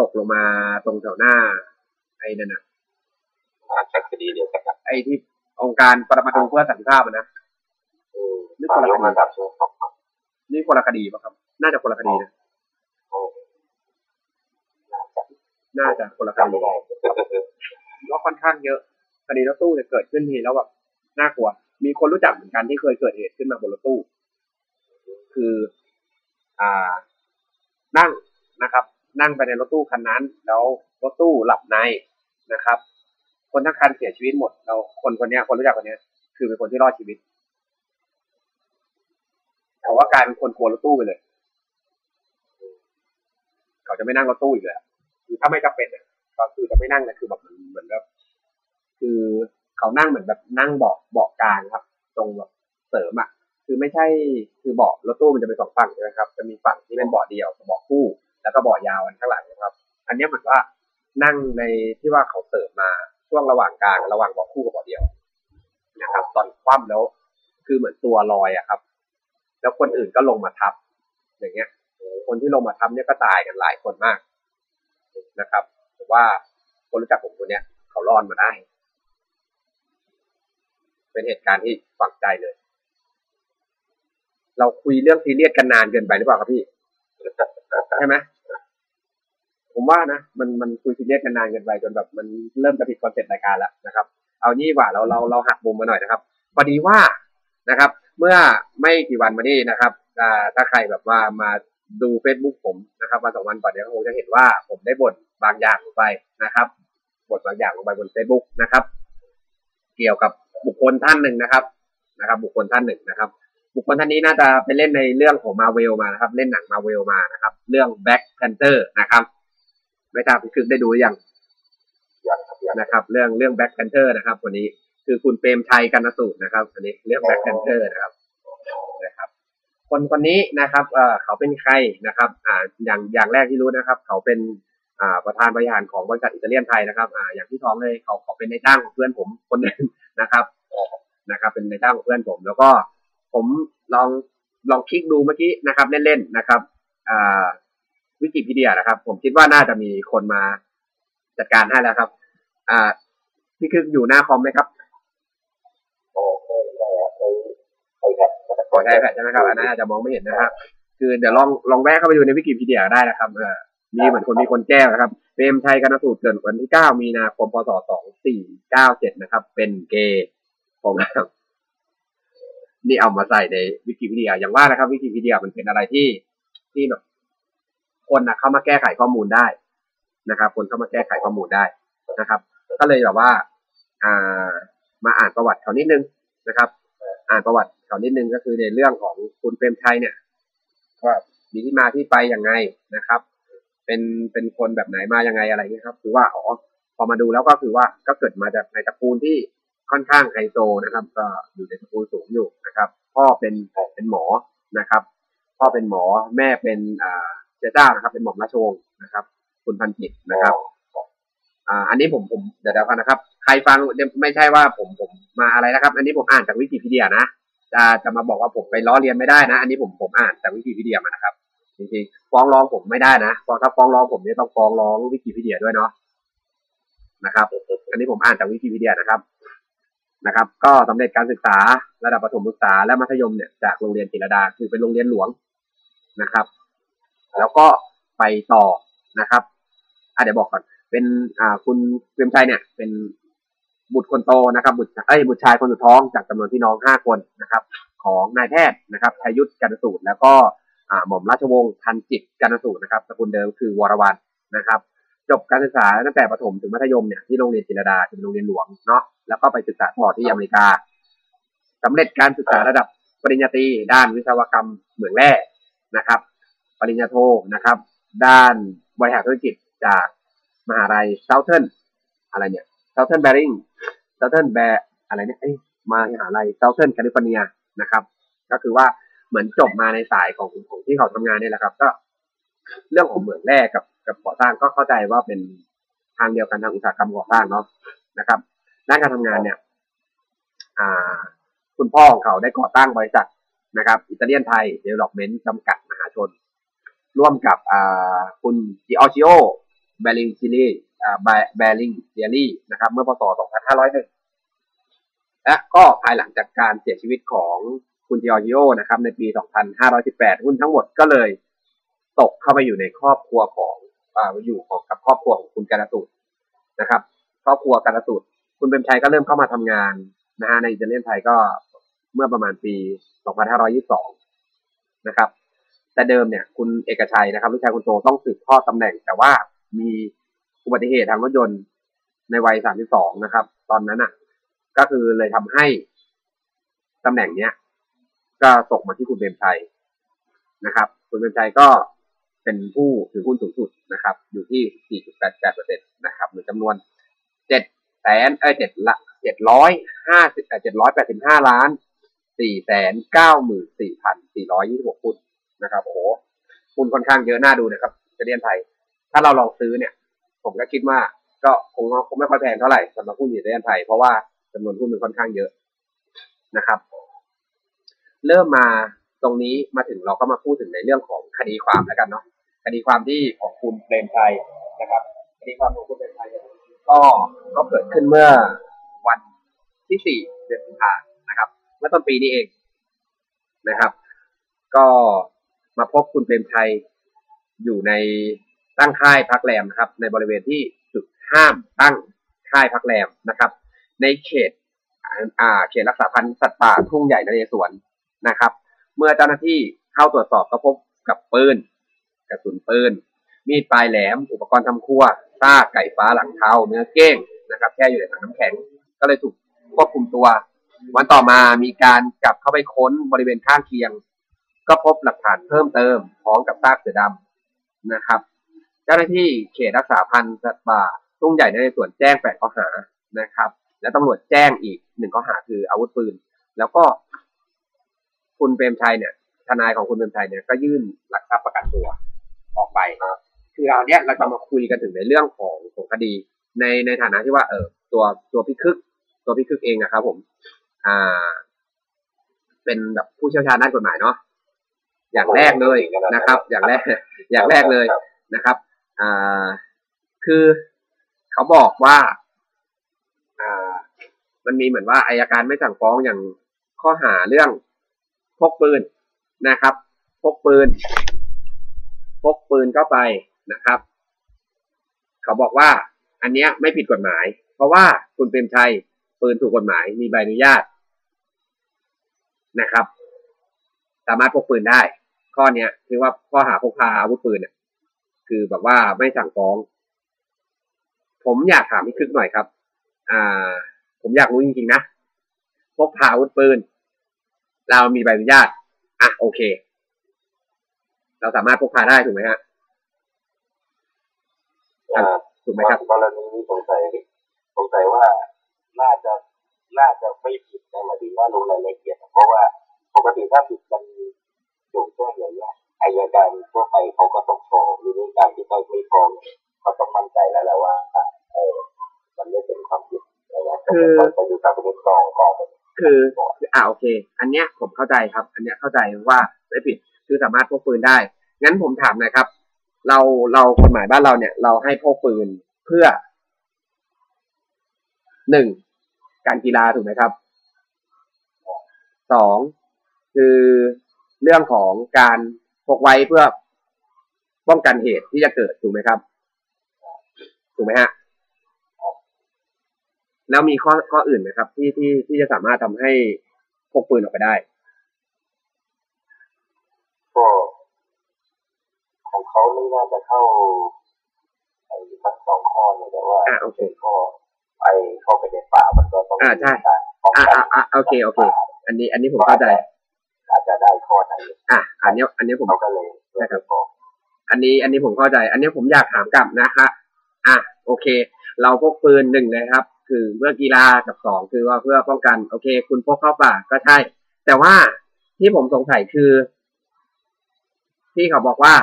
ตกลงมาตรงแถวหน้า ไอ้นั่นน่ะอาจจะคดีเดียวกันครับไอ้ที่องค์การปรมาณูเพื่อสันติภาพอะนะอืมนี่คนละคดีมาดับใช่ไหมครับนี่คนละคดีป่ะครับ น่าจะคนละคดีนะโอ้น่าจะน่าจะคนละคจำดีไม่ได้ว่าค่อนข้างเยอะ คดีรถตู้จะเกิดขึ้นทีแล้วแบบน่ากลัว มีคนรู้จักเหมือนกันที่เคยเกิดเหตุขึ้นมาบนรถตู้ คืออ่านั่งนะครับ นั่งไปในรถตู้คันนั้น แล้วรถตู้หลับในนะครับ คนทั้งคันเสียชีวิตหมดแล้วคนคนนี้คนรู้จักคนนี้คือเป็นคนที่รอดชีวิตแต่ว่ากลายเป็นคนกลัวรถตู้ไปเลยเขาจะไม่นั่งรถตู้อีกแล้วคือถ้าไม่จำเป็นเนี่ยก็คือจะไม่นั่งเลยคือแบบเหมือนแบบ คือเขานั่งเหมือนแบบนั่งเบาะเบาะกลางครับ ตรงแบบเสริมอะคือไม่ใช่คือเบาะรถตู้มันจะเป็นสองฝั่งใช่ไหมครับ จะมีฝั่งที่เป็นเบาะเดียวกับเบาะคู่ แล้วก็เบาะยาวอันข้างหลังนะครับ อันนี้เหมือนว่านั่งในที่ว่าเขาเสริมมาช่วงระหว่างกลางระหว่างเบาะคู่กับเบาะเดียวนะครับ ตอนคว่ำแล้ว คือเหมือนตัวลอยอะครับ แล้วคนอื่นก็ลงมาทับ อย่างเงี้ยคนที่ลงมาทับเนี่ยก็ตายกันหลายคนมากนะครับแต่ว่าคนรู้จักผมคนเนี้ยเขารอดมาได้ เป็นเหตุการณ์ที่ฝังใจเลย เราคุยเรื่องซีเรียสกันนานเกินไปหรือเปล่าครับพี่ใช่ไหมผมว่านะมันมันคุยซีเรียสกันนานเกินไปจนแบบ มันเริ่มจะผิด concept รายการแล้วนะครับ เอานี่ดีกว่าเราเราเราหักมุมมาหน่อยนะครับพอดีว่านะครับ เมื่อไม่กี่วันมานี้นะครับถ้าใครแบบว่ามาดู Facebook ผมนะครับวันสองวันก่อนเดี๋ยวคงจะเห็นว่าผมได้บ่นบางอย่างลงไปนะครับบ่นบางอย่างลงไปบน Facebook นะครับ เกี่ยวกับบุคคลท่านหนึ่งนะครับนะครับ บุคคลท่านหนึ่งนะครับ บุคคลท่านนี้น่าจะไปเล่นในเรื่องของมาเวลมานะครับ เล่นหนังมาเวลมานะครับ เรื่อง Black Panther นะครับไม่ทราบพี่คึกได้ดูหรือยังยังครับยังนะครับ เรื่องเรื่อง Black Panther นะครับวันนี้คือคุณเปรมชัยกันสูตรนะครับอันนี้เรื่อง Black Panther นะครับนะครับ คนคนนี้นะครับเอ่อเขาเป็นใครนะครับ อ่าอย่างอย่างแรกที่รู้นะครับ เขาเป็นอ่า ประธานบริหารของบริษัทอิตาเลียนไทยนะครับอ่าอย่างที่ท้องเลยเขาเขาเป็นในายจ้างของเพื่อนผมคนหนึ่งนะครับนะครับ เป็นในายจ้างของเพื่อนผม แล้วก็ผมลองลองคลิกดูเมื่อกี้นะครับ เล่นๆนะครับอ่าวิกิพีเดียนะครับ ผมคิดว่าน่าจะมีคนมาจัดการให้แล้วครับ อ่าพี่คืออยู่หน้าคอมไหมครับโอ้ไม่ได้ครับไปไปแบบกระโดขอใช้แผ่นใช่ไหมครับอันนั้นอาจจะมองไม่เห็นนะครับคือเดี๋ยวลองลองแวะเข้าไปดูในวิกิพีเดียได้นะครับเออ มีเหมือนคนมีคนแก้วนะครับเปรมชัยกนสูตรเกิดวันที่ 9 มีนาคม พศ 2497 นะครับ เป็นเกย์ของนี่เอามาใส่ในวิกิพีเดียอย่างว่านะครับ วิกิพีเดียมันเป็นอะไรที่ที่แบบ คนนะเข้ามาแก้ไขข้อมูลได้นะครับ คนเข้ามาแก้ไขข้อมูลได้นะครับ ก็เลยแบบว่า อ่า มาอ่านประวัติเขานิดนึงนะครับ อ่านประวัติเขานิดนึงก็คือในเรื่องของคุณเปรมชัยเนี่ยว่ามีที่มาที่ไปยังไงนะครับ เป็นเป็นคนแบบไหนมายังไงอะไรเงี้ยครับคือว่าอ๋อพอมาดูแล้วก็คือว่าก็เกิดมาจากในตระกูลที่ค่อนข้างไฮโซนะครับ ก็อยู่ในตระกูลสูงอยู่นะครับพ่อเป็นเป็นหมอนะครับพ่อเป็นหมอแม่เป็นอ่าเจ้าจ้านะครับ เป็นหมอมราชวงศ์นะครับ คุณพันจิตนะครับอ่าอันนี้ผมผมเดี๋ยวเดี๋ยวนะครับ ใครฟังไม่ใช่ว่าผมผมมาอะไรนะครับ อันนี้ผมอ่านจากวิกิพีเดียนะจะจะมาบอกว่าผมไปล้อเลียนไม่ได้นะ อันนี้ผมผมอ่านจากวิกิพีเดียมานะครับ จริงๆฟ้องร้องผมไม่ได้นะเพราะถ้าฟ้องร้องผมเนี่ยต้องฟ้องร้องวิกิพีเดียด้วยเนาะนะครับ อันนี้ผมอ่านจากวิกิพีเดียนะครับนะครับ ก็สำเร็จการศึกษาระดับประถมศึกษาและมัธยมเนี่ยจากโรงเรียนจิรดาคือเป็นโรงเรียนหลวงนะครับ แล้วก็ไปต่อนะครับอะเดี๋ยวบอกก่อน เป็นอ่าคุณเปรมชัยเนี่ย เป็นบุตรคนโตนะครับ บุตรเอ้ยบุตรชายคนสุดท้องจากจำนวนพี่น้องห้าคนนะครับ ของนายแพทย์นะครับชัยยุทธกันสูตรแล้วก็ หม่อมราชวงศ์พันจิตกันสูตรนะครับสกุลเดิมคือวรวันนะครับ จบการศึกษาตั้งแต่ประถมถึงมัธยมเนี่ยที่โรงเรียนจิรดาเป็นโรงเรียนหลวงเนาะแล้วก็ไปศึกษาต่อที่อเมริกาสำเร็จการศึกษาระดับปริญญาตรีด้านวิศวกรรมเหมืองแร่นะครับ ปริญญาโทนะครับ ด้านบริหารธุรกิจจากมหาลัยเซาเทิร์นอะไรเนี่ยเซาเทิร์นแบริงเซาเทิร์นแบอะไรเนี่ยเอ้ยมหาลัยเซาเทิร์นแคลิฟอร์เนียนะครับ ก็คือว่า เหมือนจบมาในสายของของที่เขาทำงานนี่แหละครับ ก็เรื่องของเหมืองแร่กับกับก่อสร้างก็เข้าใจว่าเป็นทางเดียวกันทางอุตสาหกรรมก่อสร้างเนาะนะครับด้านการทำงานเนี่ยอ่า คุณพ่อของเขาได้ก่อตั้งบริษัทนะครับอิตาเลียนไทยเดเวล็อปเมนต์จำกัดมหาชน ร่วมกับอ่าคุณจิออร์จิโอแบลิงซิลีอ่าแบลิงเซียรี่นะครับ เมื่อพศ 2501และก็ภายหลังจากการเสียชีวิตของ คุณจิออร์จิโอนะครับในปี 2518 หุ้นทั้งหมดก็เลยตกเข้าไปอยู่ในครอบครัวของออยู่ของกับครอบครัวของคุณการะตูดนะครับ ครอบครัวการะตูดคุณเบมชัยก็เริ่มเข้ามาทำงานนะฮะในอิตาเลียนไทยก็เมื่อประมาณปี 2522 นะครับ แต่เดิมเนี่ยคุณเอกชัยนะครับลูกชายคุณโตต้องสืบทอดตำแหน่ง แต่ว่ามีอุบัติเหตุทางรถยนต์ในวัย 32 นะครับ ตอนนั้นอะ ก็คือเลยทำให้ตำแหน่งเนี้ย ก็ตกมาที่คุณเบมชัยนะครับ คุณเบมชัยก็เป็นผู้ถือหุ้นสูงสุดนะครับ อยู่ที่ 4.88%นะครับหรือจำนวน 7 แสนเอ้ย7ละ750 785 ล้าน 4 9 4 4 2 6หุ้นนะครับ โอ้โหหุ้นค่อนข้างเยอะน่าดูนะครับจะเรียนไทย ถ้าเราลองซื้อเนี่ย ผมก็คิดว่าก็คงคงไม่ค่อยแพงเท่าไหร่สำหรับหุ้นอิตาเลียนไทย เพราะว่าจำนวนหุ้นมันค่อนข้างเยอะนะครับ เริ่มมาตรงนี้มาถึงเราก็มาพูดถึงในเรื่องของคดีความแล้วกันเนาะคดีความที่ของคุณเปรมชัยนะครับ คดีความของคุณเปรมชัยก็ก็เกิดขึ้นเมื่อวันที่สี่เดือนสิงหานะครับ เมื่อต้นปีนี้เองนะครับ ก็มาพบคุณเปรมชัยอยู่ในตั้งค่ายพักแรมนะครับ ในบริเวณที่จุดห้ามตั้งค่ายพักแรมนะครับ ในเขตอ่าเขตรักษาพันธุ์สัตว์ป่าทุ่งใหญ่นเรศวร นะครับ เมื่อเจ้าหน้าที่เข้าตรวจสอบก็พบกับปืนกระสุนปืน มีดปลายแหลม อุปกรณ์ทำครัวซากไก่ฟ้าหลังเทาเนื้อเก้งนะครับแช่อยู่ในถังน้ำแข็ง ก็เลยถูกควบคุมตัว วันต่อมามีการกลับเข้าไปค้นบริเวณข้างเคียง ก็พบหลักฐานเพิ่มเติมพร้อมกับซากเสือดำนะครับ เจ้าหน้าที่เขตรักษาพันธุ์สัตว์ป่าทุ่งใหญ่ในส่วนแจ้งแปดข้อหานะครับ และตำรวจแจ้งอีกหนึ่งข้อหาคืออาวุธปืน แล้วก็ คุณเปรมชัยเนี่ย ทนายของคุณเปรมชัยเนี่ยก็ยื่นหลักทรัพย์ประกันตัวออกไปคือเราเนี้ยเราจะมาคุยกันถึงในเรื่องของของคดี ในในฐานะที่ว่า เออ ตัวตัวพิคึก ตัวพิคึกเองนะครับ ผม อ่า เป็นแบบผู้เชี่ยวชาญด้านกฎหมายเนาะอย่างแรกเลยนะครับ อย่างแรก อย่างแรกเลยนะครับ อ่า คือเขาบอกว่า อ่า มันมีเหมือนว่าอายการไม่สั่งฟ้องอย่างข้อหาเรื่อง พกปืนนะครับ พกปืน พกปืนเข้าไปนะครับ เขาบอกว่าอันเนี้ยไม่ผิดกฎหมาย เพราะว่าคุณเปรมชัยปืนถูกกฎหมายมีใบอนุญาตนะครับ สามารถพกปืนได้ ข้อเนี้ยคือว่าข้อหาพกพาอาวุธปืนเนี่ยคือแบบว่าไม่สั่งฟ้อง ผมอยากถามพี่คึกหน่อยครับ อ่า ผมอยากรู้จริงๆนะพกพาอาวุธปืน เรามีใบอนุญาต อะโอเค เราสามารถพกพาได้ถูกไหมฮะอ่าถูกไหมครับกรณีนี้สงสัยสงสัยว่าน่าจะน่าจะไม่ผิดนะหมายถึงว่าลงรายละเอียดเพราะว่าปกติถ้าผิดกันจงแจ้งอย่างเงี้ยอายการทั่วไปเขาก็ต้องฟ้องหรือในการที่เขาไม่ฟ้องเขาต้องมั่นใจแล้วแหละว่าเออมันไม่เป็นความผิดนะคือไปดูการเป็นกองกองเป็น คืออ่าโอเค อันเนี้ยผมเข้าใจครับ อันเนี้ยเข้าใจว่าไม่ผิดคือสามารถพกปืนได้ งั้นผมถามหนะครับ เราเรากฎหมายบ้านเราเนี่ย เราให้พกปืนเพื่อหนึ่งการกีฬาถูกไหมครับสองคือเรื่องของการพกไว้เพื่อป้องกันเหตุที่จะเกิดถูกไหมครับ ถูกไหมฮะ แล้วมีข้อข้ออื่นไหมครับ ที่ที่ที่จะสามารถทำให้พกปืนออกไปได้ ก็ของเขาไม่น่าจะเข้าไอ้ทั้งสองข้อเนี่ยแต่ว่าอ่าโอเคข้อไปเข้าไปในป่ามันก็ต้องอ่าใช่มีการป้องอ่ากันอ่าอ่าโอเคโอเค อันนี้ อันนี้ผมเข้าใจอาจจะได้ข้อนั้นอะอันเนี้ยอันเนี้ยผมเขาก็เลยนะครับบอกอันนี้อันนี้ผมเข้าใจ อันนี้ผมอยากถามกลับนะคะอะโอเค เราพกปืนหนึ่งเลยครับ คือเพื่อกีฬากับสองคือว่าเพื่อป้องกัน โอเค คุณพกเข้าป่าก็ใช่ แต่ว่าที่ผมสงสัยคือ ที่เขาบอกว่า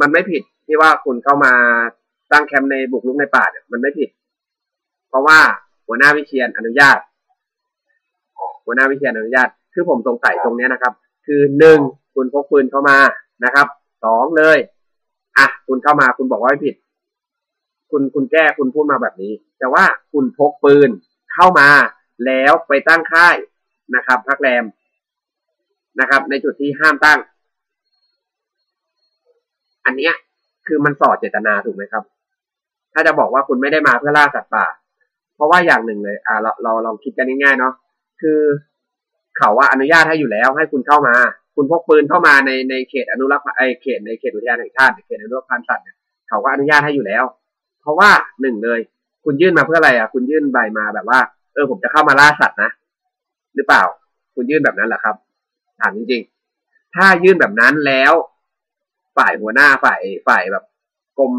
มันไม่ผิดที่ว่าคุณเข้ามาตั้งแคมป์ในบุกรุกในป่าเนี่ยมันไม่ผิด เพราะว่าหัวหน้าวิเชียนอนุญาตหัวหน้าวิเชียนอนุญาต คือผมสงสัยตรงนี้นะครับ คือหนึ่งคุณพกปืนเข้ามานะครับสองเลย อะ คุณเข้ามาคุณบอกว่าไม่ผิด คุณคุณแก้คุณพูดมาแบบนี้ แต่ว่าคุณพกปืนเข้ามาแล้วไปตั้งค่ายนะครับพักแรมนะครับ ในจุดที่ห้ามตั้ง อันเนี้ยคือมันส่อเจตนาถูกไหมครับ ถ้าจะบอกว่าคุณไม่ได้มาเพื่อล่าสัตว์ป่า เพราะว่าอย่างหนึ่งเลย อ่าเราเราลองคิดกันง่ายๆเนาะคือเขาว่าอนุญาตให้อยู่แล้วให้คุณเข้ามา คุณพกปืนเข้ามาในในเขตอนุรักษ์ไอเขตในเขตอุทยานแห่งชาติเขตอนุรักษ์พันธุ์สัตว์เนี่ยเขาก็อนุญาตให้อยู่แล้ว เพราะว่าหนึ่งเลย คุณยื่นมาเพื่ออะไรอะ คุณยื่นใบมาแบบว่า เออผมจะเข้ามาล่าสัตว์นะหรือเปล่า คุณยื่นแบบนั้นเหรอครับถามจริงๆ ถ้ายื่นแบบนั้นแล้ว ฝ่ายหัวหน้าฝ่ายฝ่ายแบบกรม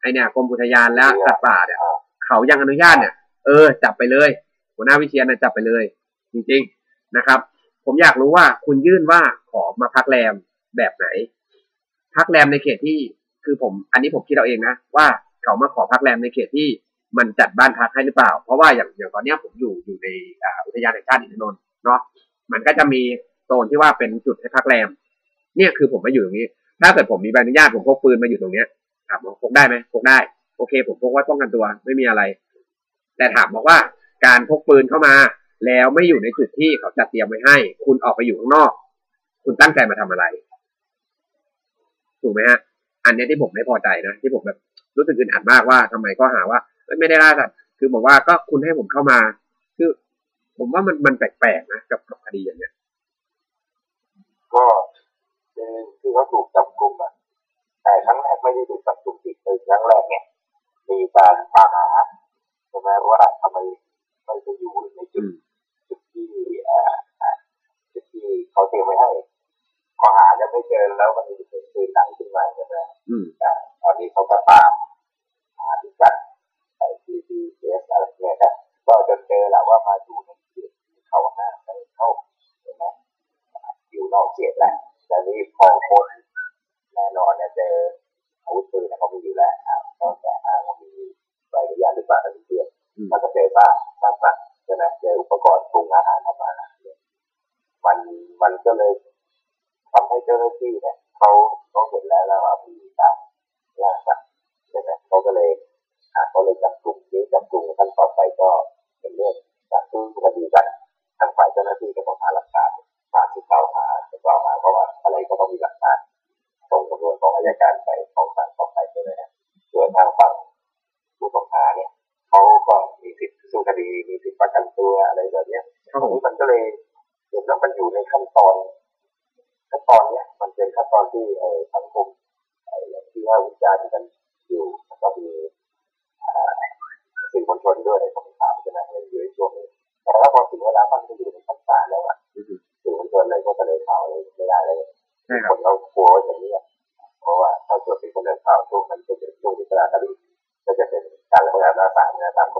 ไอเนี่ยกรมอุทยานและสัตว์ป่าเนี่ยเขายังอนุญาตเนี่ย เออ จับไปเลย หัวหน้าวิเชียนนะจับไปเลย จริง ๆนะครับ ผมอยากรู้ว่าคุณยื่นว่าขอมาพักแรมแบบไหน พักแรมในเขตที่คือผม อันนี้ผมคิดเอาเองนะว่า เขามาขอพักแรมในเขตที่มันจัดบ้านพักให้หรือเปล่า เพราะว่าอย่างอย่างตอนนี้ผมอยู่อยู่ในอุทยานแห่งชาติอินทนนท์เนาะมันก็จะมีโซนที่ว่าเป็นจุดให้พักแรม เนี่ยคือผมมาอยู่ตรงนี้ ถ้าเกิดผมมีใบอนุญาตผมพกปืนมาอยู่ตรงเนี้ยถามว่าพกได้ไหมพกได้ โอเค ผมพกไว้ป้องกันตัวไม่มีอะไร แต่ถามบอกว่าการพกปืนเข้ามา แล้วไม่อยู่ในจุดที่เขาจัดเตรียมไว้ให้ คุณออกไปอยู่ข้างนอก คุณตั้งใจมาทำอะไรถูกไหมฮะอันนี้ที่ผมไม่พอใจนะที่ผมแบบ รู้สึกอึดอัดมากว่าทำไมก็หาว่าเอ้ยไม่ได้ล่าสัตว์คือบอกว่าก็คุณให้ผมเข้ามา คือ ผมว่ามันมันแปลกๆนะกับกับคดีอย่างเนี้ยก็คือที่เขาถูกจับกลุ่มอะแต่ครั้งแรกไม่ได้ถูกจับกลุ่มติดเลยครั้งแรกเนี่ยมีการตามหาใช่ไหมว่าทำไมไม่ไปอยู่ในจุอืดมจุดที่เอ่ออ่าจุดที่เขาเตรียมไว้ให้ พอหายังไม่เจอแล้วมันมีเป็นปืนหนังขึ้นมาใช่ไหมอืมอ่าตอนนี้เขาก็ตามหาพิกัดไอ้ทีทีเอสอะไรเนี่ยครับก็จนเจอแหละว่ามาอยู่ในเขตที่เขาห้ามไม่ให้เข้าใช่ไหมอยู่นอกเขตแหละแต่นี่พอคนแน่นอนเนี่ยเจออาวุธปืนเนี่ยเขามีอยู่แล้วอ่าก็จะอ้างว่ามีใบอนุญาตหรือเปล่าอันนี้เทียมอืมถ้าจะเจอบ้างบ้างสักใช่ไหมเจออุปกรณ์ปรุงอาหารทำอาหารเนี่ยมันมันก็เลย ทำให้เจ้าหน้าที่เนี่ยเขาเขาเห็นแล้วแล้วว่ามีการล่าสัตว์ใช่ไหมเขาก็เลยอ่าเขาเลยจับกลุ่มนี้จับกลุ่มขั้นต่อไปก็เป็นเรื่องการสู้คดีกันทางฝ่ายเจ้าหน้าที่ก็ต้องหาหลักฐานตามที่กล่าวหาจะกล่าวหาเพราะว่าอะไรก็ต้องมีหลักฐานส่งสำนวนของอายการไปฟ้องศาลต่อไปใช่ไหมฮะส่วนทางฝั่งผู้ต้องหาเนี่ยเขาก็มีสิทธิ์สู้คดีมีสิทธิ์ประกันตัวอะไรแบบเนี้ยครับตผรงมนี้มันก็เลยเห็นแล้วมันอยู่ในขั้นตอน ขั้นตอนเนี้ยมันเป็นขั้นตอนที่เออสังคมเอออย่างที่ว่าวิจารณ์กันอยู่แล้วก็มีอ่าสื่อมวลชนด้วยในคำถามใช่ไหมในอยู่ในช่วงนี้แต่ว่าพอถึงเวลามันก็อยู่ในขั้นศาลแล้วอะอือฮึสื่อมวลชนอะไรก็เสนอข่าวอะไรไม่ได้เลยใช่คครับนเรากลัวว่าจะเงียบเพราะว่าถ้าเกิดเป็นเสนอข่าวช่วงนั้นจะเป็นช่วงที่ตลาดคดีก็จะเป็นการละเมิดอำนาจศาลนะตามกฎหมายที่บอก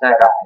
ธห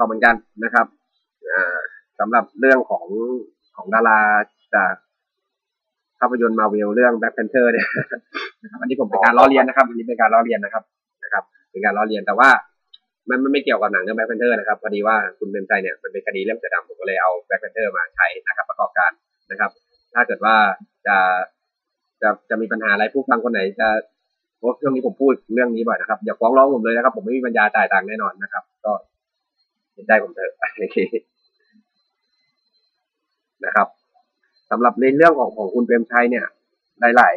เขาเหมือนกันนะครับสำหรับเรื่องของของดาราจากภาพยนตร์มาเวลเรื่อง Black Panther เนี่ยนะครับอันนี้ผมเป็นการล้อเลียนนะครับอันนี้เป็นการล้อเลียนนะครับนะครับ เป็นการล้อเลียนแต่ว่ามันไม่เกี่ยวกับหนังเรื่อง Black Panther นะครับพอดีว่าคุณเปรมชัยเนี่ยมันเป็นคดีเรื่องเสือดำผมก็เลยเอา Black Panther มาใช้นะครับ ประกอบการนะครับ ถ้าเกิดว่าจะจะจะมีปัญหาอะไรผู้ฟังคนไหนจะเพราะช่วงนี้ผมพูดเรื่องนี้บ่อยนะครับอย่าฟ้องร้องผมเลยนะครับ ผมไม่มีปัญญาจ่ายตังค์แน่นอนนะ จผมเถอะนะครับสำหรับในเรื่องของของคุณเปรมชัยเนี่ย หลา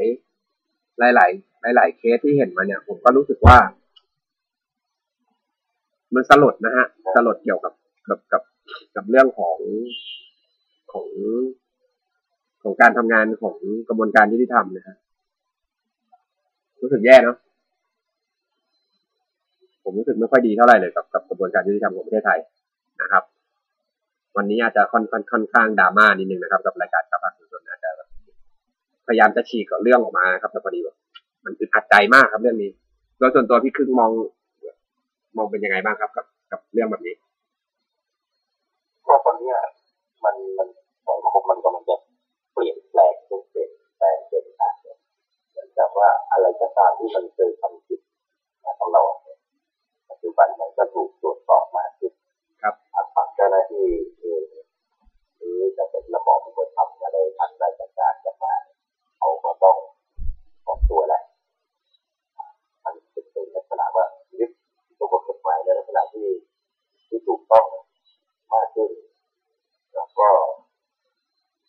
ยๆหลายๆหลายๆเคสที่เห็นมาเนี่ย ผมก็รู้สึกว่า มันสลดนะฮะสลดเกี่ยวกับกับกับกับเรื่องของของของการทำงานของกระบวนการยุติธรรมนะฮะรู้สึกแย่เนาะผมรู้สึกไม่ค่อยดีเท่าไหร่เลยกับกับกระบวนการยุติธรรมของประเทศไทย นะครับ วันนี้อาจจะค่อนค่อนค่อนข้างดราม่านิดนึงนะครับ กับรายการข่าวภาคส่วนอาจจะพยายามจะฉีกกับเรื่องออกมาครับแต่พอดีแบบมันอึดอัดใจมากครับเรื่องนี้โดยส่วนตัวพี่ครึ่งมอง มองเป็นยังไงบ้างครับ กับกับเรื่องแบบนี้ก็ตอนนี้มันมันสังคมมันกำลังจะเปลี่ยนแปลงเปลี่ยนแปลงเปลี่ยนผ่านเหมือนกับว่าอะไรก็ตามที่มันเคยทำผิดมาตลอดเนี่ยปัจจุบันมันก็ถูกตรวจสอบมาขึ้น ทางฝั่งเจ้าหน้าที่หรือจะเป็นระบอบอุปถัมภ์อะไรทางราชการจะมาเขาก็ต้องต้องตัวแหละมันเป็นลักษณะว่ายึดตัวกฎหมายในลักษณะที่ที่ถูกต้องมากขึ้น แล้วก็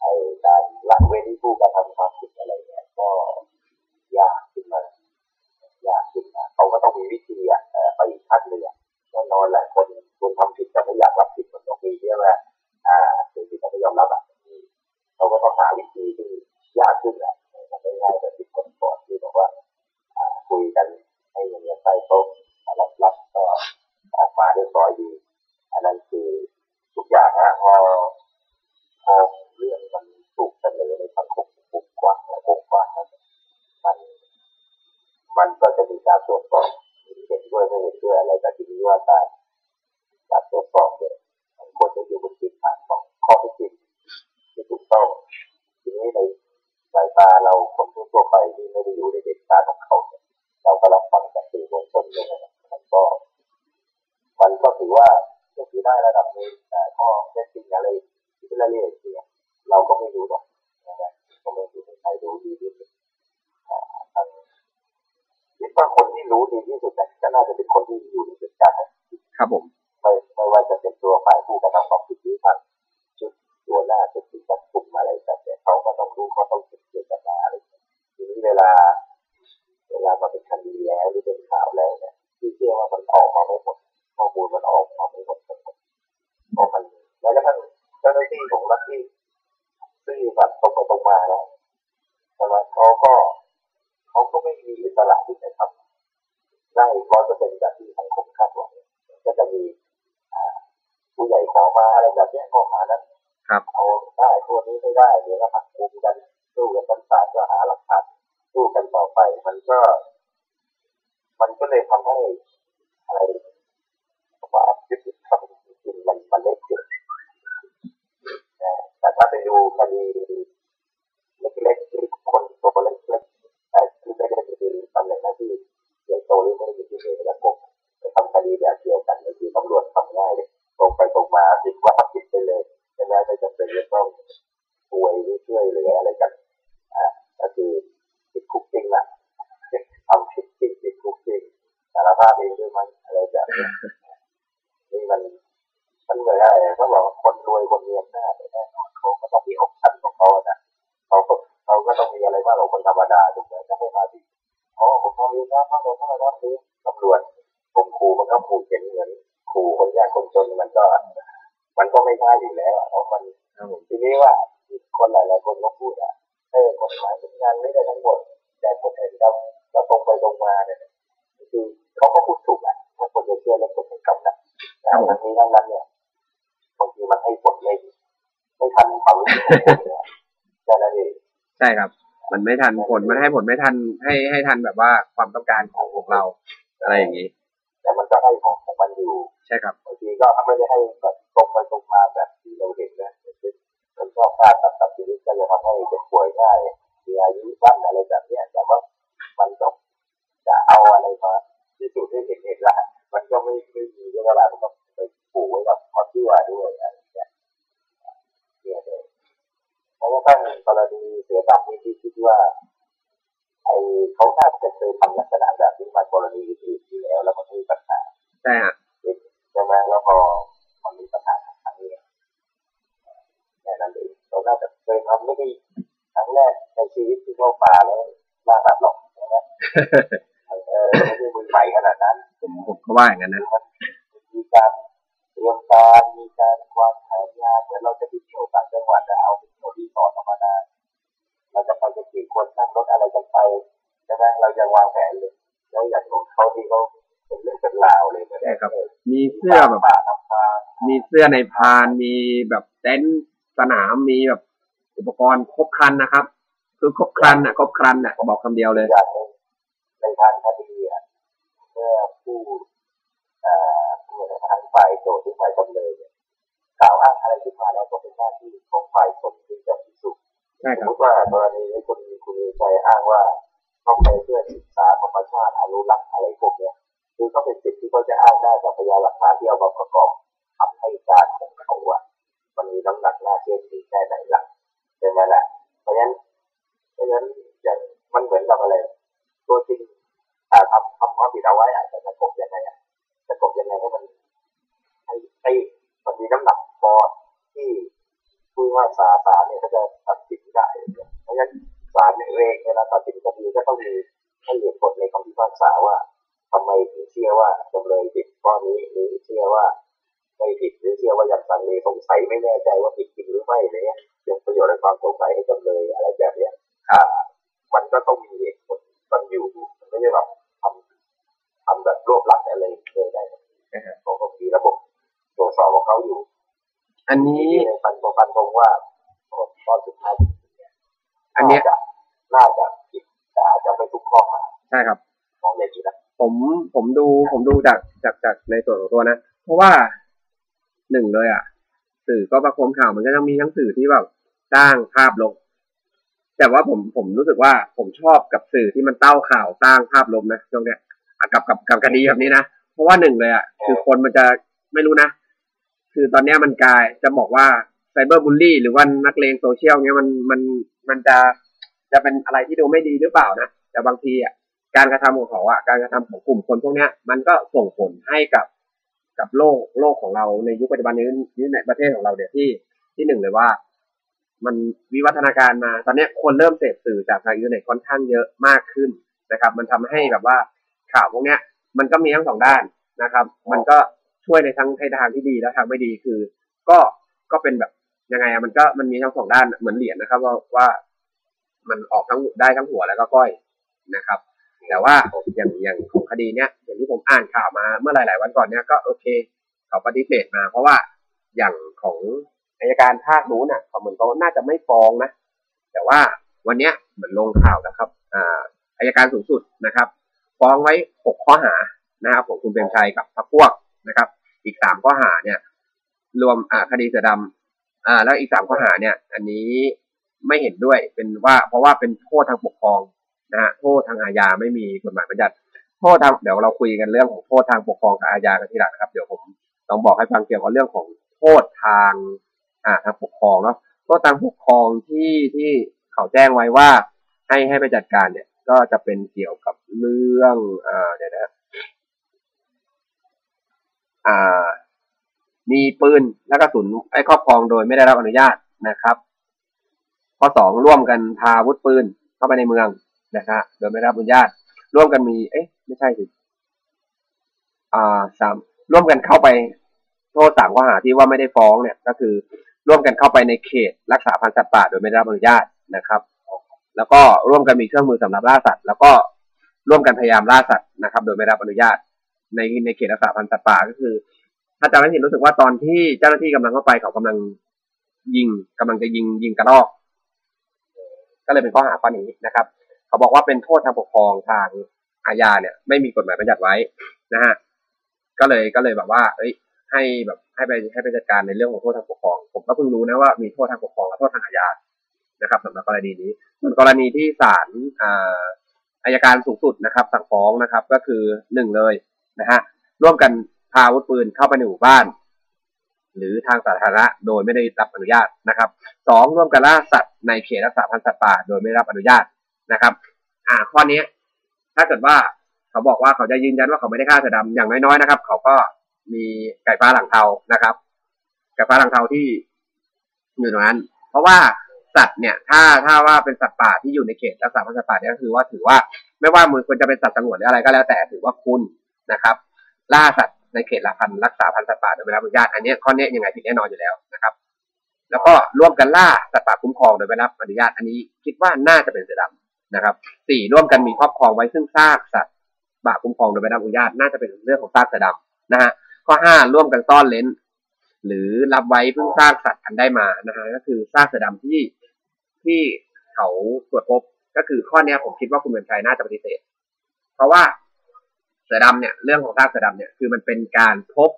ไอการละเว้นผู้กระทำความผิดอะไรเนี่ยก็ยากขึ้นมายากขึ้นมาเขาก็ต้องมีวิธีอะไปอีกขั้นหนึ่งอะนอนหละคน คนทำผิดแต่ไม่อยากรับผิดมันต้องมีใช่ไหมอ่าสิ่งที่เขาไม่ยอมรับอะเขาก็ต้องหาวิธีที่ยากขึ้นแหละมันไม่ง่ายแบบที่คนก่อนที่บอกว่าอ่าคุยกันให้เงียบๆใต้โต๊ะรับรับก็ออกมาเรียบร้อยดีอันนั้นคือทุกอย่างนะพอพอเรื่องมันถูกเสนอในสังคมกว้างกว้างและวงกว้างแล้วมันมันก็จะมีการตรวจสอบเห็นด้วยไม่เห็นด้วยอะไรแต่ทีนี้ว่าการ การตรวจสอบเนี่ยมันควรจะอยู่บนพื้นฐานของข้อเท็จจริงที่ถูกมายตาเราคนทั่วไปที่ไม่ได้อยู่ในเหตุการณ์ของเขาเราก็รับฟังจากสื่อมวลชนเนี่ยมันก็มันก็ถือว่าก็ถือได้ระดับนึงแต่ก็แค่จริงอะไรที่เป็นรายละเอียดเนี่ยเราก็ไม่รู้หรอกนะครับก็ไม่รู้ใครรู้ดีที่สุดอ่าทางคิดว่าคนที่รู้ดีที่สุดก็น่าจะเป็นคนที่อยู่ในเหตุการณ์นั้นครับผม ไม่ไม่ว่าจะเป็นตัวฝ่ายผู้กระทำความผิดหรือทางชุดตัวหน้าชุดที่จับกลุ่มอะไรแบบเนี้เขาก็ต้องรู้เขาต้องเก็บเกี่ยวกับมาอะไรทีนี้เวลา เวลามาเป็นคดีแล้วหรือเป็นข่าวแล้วเนี่ยที่เชื่อว่ามันออกมาไม่หมดข้อมูลมันออกมาไม่หมดทั้งหมดเพราะมันแม้กระทั่งเจ้าหน้าที่ของรัฐที่ซื่อสัตย์ตรงไปตรงมาแล้วแต่ว่าเขาก็เขาก็ไม่มีอิสระที่จะทำได้ร้อยเปอร์เซ็นต์แบบที่สังคมคาดหวังก็จะมี ผู้ใหญ่ขอมาอะไร แบบเนี้ยข้อหานั้นครับเอาได้ตัวนี้ไม่ได้เดี๋ยวก็หักมุมกันสู้กันชั้นศาลก็หาหลักฐานสู้กันต่อไป มันก็ มันก็เลยทำให้ ไม่ทันผลมันให้ผลไม่ทันให้ให้ทันแบบว่าความต้องการของพวกเราอะไรอย่างนี้ อในพรานมีแบบเต็นท์สนามมีแบบอุปกรณ์ครบครันนะครับ คือครบครันอะครบครันอะบอกคำเดียวเลยอย่างหนึ่งในทางคดีอะเมื่อผู้เอ่อผู้ทางฝ่ายโจทย์หรือฝ่ายจำเลยเนี่ยกล่าวอ้างอะไรขึ้นมาแล้วก็เป็นหน้าที่ของฝ่ายโจทย์ที่จะพิสูจน์ใช่สคมรับมติว่ากรณีนี้คุณคุณมีชัยอ้างว่าต้องไปเพื่อศึกษาธรรมชาติอนุรักษ์อะไรพวกเนี้ยคือก็เป็นสิทธิ์ที่เขาจะอ้างได้จากพยานหลักฐานที่เอามาประกอบ ทำให้การของเขาอะมันมีน้ำหนักน่าเชื่อถือแค่ไหนล่ะใช่ไหมล่ะเพราะฉะนั้นเพราะฉะนั้นอย่างมันเหมือนกับอะไร ตัวจริงอ่ทำทำความผิดเอาไว้อาจจะสะกบยังไงอะสะกบยังไงให้มันให้ให้มันมีน้ำหนักพอที่ผู้ว่าสาสาเนี่ยเขาจะตัดสินได้เพราะฉะนั้นศาลเนี่ยเองเวลาตัดสินคดีก็ต้องมีให้เหตุผลในคำพิพากษาว่าทำไมถึงเชื่อว่าจำเลยผิดข้อนี้หรือเชื่อว่า ไม่ผิดหรือเชื่อว่ายังสังเลสงสัยไม่แน่ใจว่าผิดจริงหรือไม่อะไรเนี่ยยังประโยชน์ในความสงสัยให้จำเลยอะไรแบบเนี้ยอ่ามันก็ต้องมีเหตุผลมันอยู่มันไม่ใช่แบบทำทำแบบรวบลัดอะไรเลยได้เขาก็มีระบบตรวจสอบของเขาอยู่ อันนี้ที่ในฟันตรงฟันตรงว่าตอนสุดท้ายอันเนี้ยาจะน่าจะผิดแต่อาจจะไม่ทุกข้อหาใช่ครับมองอย่างนี้นะผมผมดูผมดูจากจากจากในส่วนของตัวนะ เพราะว่า หนึ่งเลยอะ สื่อก็ประคมข่าวมันก็ต้องมีทั้งสื่อที่แบบสร้างภาพลงแต่ว่าผมผมรู้สึกว่าผมชอบกับสื่อที่มันเต้าข่าวสร้างภาพลมนะช่วงเนี้ยกับกับกับคดีแบบนี้นะเพราะว่าหนึ่งเลยอะคือคนมันจะไม่รู้นะคือตอนเนี้ยมันกลายจะบอกว่า cyberbully หรือว่านักเลงโซเชียลเนี้ยมันมันมันจะจะเป็นอะไรที่ดูไม่ดีหรือเปล่านะแต่บางทีอะการกระทำของเขาอะการกระทำของกลุ่มคนพวกเนี้ย มันก็ส่งผลให้กับ กับโลกโลกของเราในยุคปัจจุบันนี้นี้ในประเทศของเราเนี่ยที่ที่หนึ่งเลยว่า มันวิวัฒนาการมาตอนนี้คนเริ่มเสพสื่อจากทางอินเทอร์เน็ตค่อนข้างเยอะมากขึ้นนะครับ มันทำให้แบบว่าข่าวพวกเนี้ย มันก็มีทั้งสองด้านนะครับ มันก็ช่วยในทั้งทางที่ดีและทางไม่ดีคือ ก็ก็เป็นแบบยังไงอะมันก็มันมีทั้งสองด้านเหมือนเหรียญนะครับ ว่าว่ามันออกทั้งได้ทั้งหัวแล้วก็ก้อยนะครับ แต่ว่าอย่างอย่างของคดีเนี้ยอย่างที่ผมอ่านข่าวมาเมื่อหลาย ๆ วันก่อนเนี้ยก็โอเคเขาปฏิเสธมา เพราะว่าอย่างของอายการภาคนู้นน่ะเขาเหมือนเขาน่าจะไม่ฟ้องนะ แต่ว่าวันเนี้ยเหมือนลงข่าวนะครับอ่าอายการสูงสุดนะครับ ฟ้องไว้หกข้อหานะครับของคุณเปรมชัยกับพรรคพวกนะครับ อีกสามข้อหาเนี่ย รวมอ่าคดีเสือดำอ่าแล้วอีกสามข้อหาเนี่ย อันนี้ไม่เห็นด้วยเป็นว่าเพราะว่าเป็นโทษทางปกครอง นะฮะโทษทางอาญาไม่มีกฎหมายบัญญัติโทษทางเดี๋ยวเราคุยกันเรื่องของโทษทางปกครองกับอาญากันทีหลังนะครับ เดี๋ยวผมต้องบอกให้ฟังเกี่ยวกับเรื่องของโทษทางอ่าทางปกครองเนาะโทษทางปกครองที่ที่เขาแจ้งไว้ว่าให้ให้ไปจัดการเนี่ยก็จะเป็นเกี่ยวกับเรื่องอ่าเดี๋ยวนะอ่ามีปืนและกระสุนไอ้ครอบครองโดยไม่ได้รับอนุญาตนะครับ ข้อสองร่วมกันพาอาวุธปืนเข้าไปในเมือง นะครับโดยไม่ได้รับอนุญาต ร่วมกันมี เอ๊ะ ไม่ใช่สิอ่าสามร่วมกันเข้าไปโทษสามข้อหาที่ว่าไม่ได้ฟ้องเนี่ย ก็คือร่วมกันเข้าไปในเขต รักษาพันธุ์สัตว์ป่าโดยไม่ได้รับอนุญาตนะครับ แล้วก็ร่วมกันมีเครื่องมือสำหรับล่าสัตว์ แล้วก็ร่วมกันพยายามล่าสัตว์นะครับ โดยไม่ได้รับอนุญาต ในในเขตรักษาพันธุ์สัตว์ป่าก็คือถ้าจำไม่ผิดรู้สึกว่าตอนที่เจ้าหน้าที่กำลังเข้าไปเขากำลังยิงกำลังจะยิงยิงกระรอก ก็เลยเป็นข้อหาข้อนี้นะครับ เขาบอกว่าเป็นโทษทางปกครองทางอาญาเนี่ย ไม่มีกฎหมายบัญญัติไว้นะฮะก็เลยก็เลยแบบว่า เอ้ย ให้แบบให้ไปให้ไปจัดการในเรื่องของโทษทางปกครอง ผมก็เพิ่งรู้นะว่ามีโทษทางปกครองและโทษทางอาญานะครับสำหรับกรณีนี้ส่วนกรณีที่ศาลอาอายการสูงสุดนะครับ สั่งฟ้องนะครับ ก็คือหนึ่งเลยนะฮะร่วมกันพาอาวุธปืนเข้าไปในหมู่บ้าน หรือทางสาธารณะโดยไม่ได้รับอนุญาตนะครับสองร่วมกันล่าสัตว์ในเขตรักษาพันธุ์สัตว์ป่า โดยไม่รับอนุญาต นะครับ อ่าข้อนี้ถ้าเกิดว่าเขาบอกว่าเขาจะยืนยันว่าเขาไม่ได้ฆ่าเสือดำอย่างน้อยๆนะครับ เขาก็มีไก่ฟ้าหลังเทานะครับไก่ฟ้าหลังเทาที่อยู่ตรงนั้น เพราะว่าสัตว์เนี่ยถ้าถ้าว่าเป็นสัตว์ป่าที่อยู่ในเขตรักษาพันธุ์สัตว์ป่าเนี่ยก็คือว่าถือว่าไม่ว่ามือควรจะเป็นสัตว์สงวนหรืออะไรก็แล้วแต่ถือว่าคุณนะครับ ล่าสัตว์ในเขตละพันรักษาพันธุ์สัตว์ป่าโดยไม่ได้รับอนุญาตอันนี้ข้อนี้ยังไงผิดแน่นอนอยู่แล้วนะครับ แล้วก็ร่วมกันล่าสัตว์ป่าคุ้มครองโดยไม่ได้รับอนุญาตอันนี้ คิดว่าน่าจะเป็นเสือดำ นะครับสี่ร่วมกันมีครอบครองไว้ซึ่งซากสัตว์ป่าคุ้มครองโดยไม่ได้อนุญาตน่าจะเป็นเรื่องของซากเสือดำนะฮะข้อห้าร่วมกันซ่อนเลนหรือรับไว้เพิ่งซากสัตว์อันได้มานะฮะก็คือซากเสือดำที่ที่เขาตรวจพบก็คือข้อเนี้ยผมคิดว่าคุณเมืองชัยน่าจะปฏิเสธ เพราะว่าเสือดำเนี่ยเรื่องของซากเสือดำเนี่ยคือมันเป็นการพบ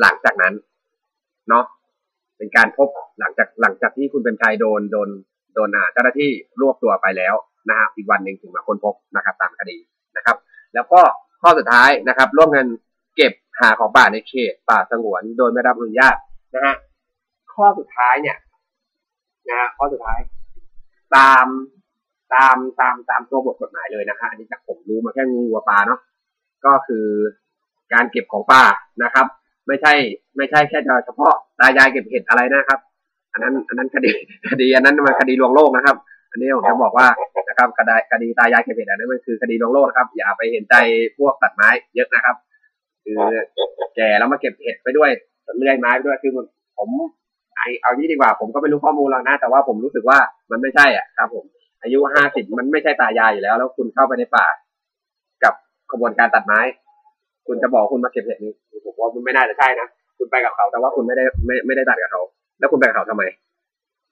หลังจากนั้นเนาะเป็นการพบหลังจากหลังจากที่คุณเป็นชัยโดนโดน โดนอาเจ้าหน้าที่รวบตัวไปแล้วนะฮะอีกวันหนึ่งถึงมาค้นพบนะครับตามคดีนะครับ แล้วก็ข้อสุดท้ายนะครับ ร่วมกันเก็บหาของป่าในเขตป่าสงวนโดยไม่รับอนุญาตนะฮะข้อสุดท้ายเนี่ยนะฮะข้อสุดท้าย ตามตามตามตามตัวบทกฎหมายเลยนะฮะอันนี้จากผมรู้มาแค่งูกับปลาเนาะก็คือการเก็บของป่านะครับ ไม่ใช่ ไม่ใช่แค่เฉพาะตายายเก็บเห็ดอะไรนะครับ อันนั้นอันนั้นคดีคดีอันนั้นมันคดีลวงโลกนะครับ อันนี้ผมจะบอกว่านะครับคดีคดีตายายเก็บเห็ดอันนั้นมันคือคดีลวงโลกนะครับ อย่าไปเห็นใจพวกตัดไม้เยอะนะครับ คือแก่แล้วมาเก็บเห็ดไปด้วยเลื่อยไม้ไปด้วยคือผมไอเอานี้ดีกว่า ผมก็ไม่รู้ข้อมูลหรอกนะ แต่ว่าผมรู้สึกว่ามันไม่ใช่อะครับ ผม อายุห้าสิบมันไม่ใช่ตายายอยู่แล้ว แล้วคุณเข้าไปในป่า กับขบวนการตัดไม้ คุณจะบอกคุณมาเก็บเห็ดนี่ผมว่ามันไม่น่าจะใช่นะคุณไปกับเขา แต่ว่าคุณไม่ได้ไม่ไม่ได้ตัดกับเขา แล้วคุณไปกับเขาทำไม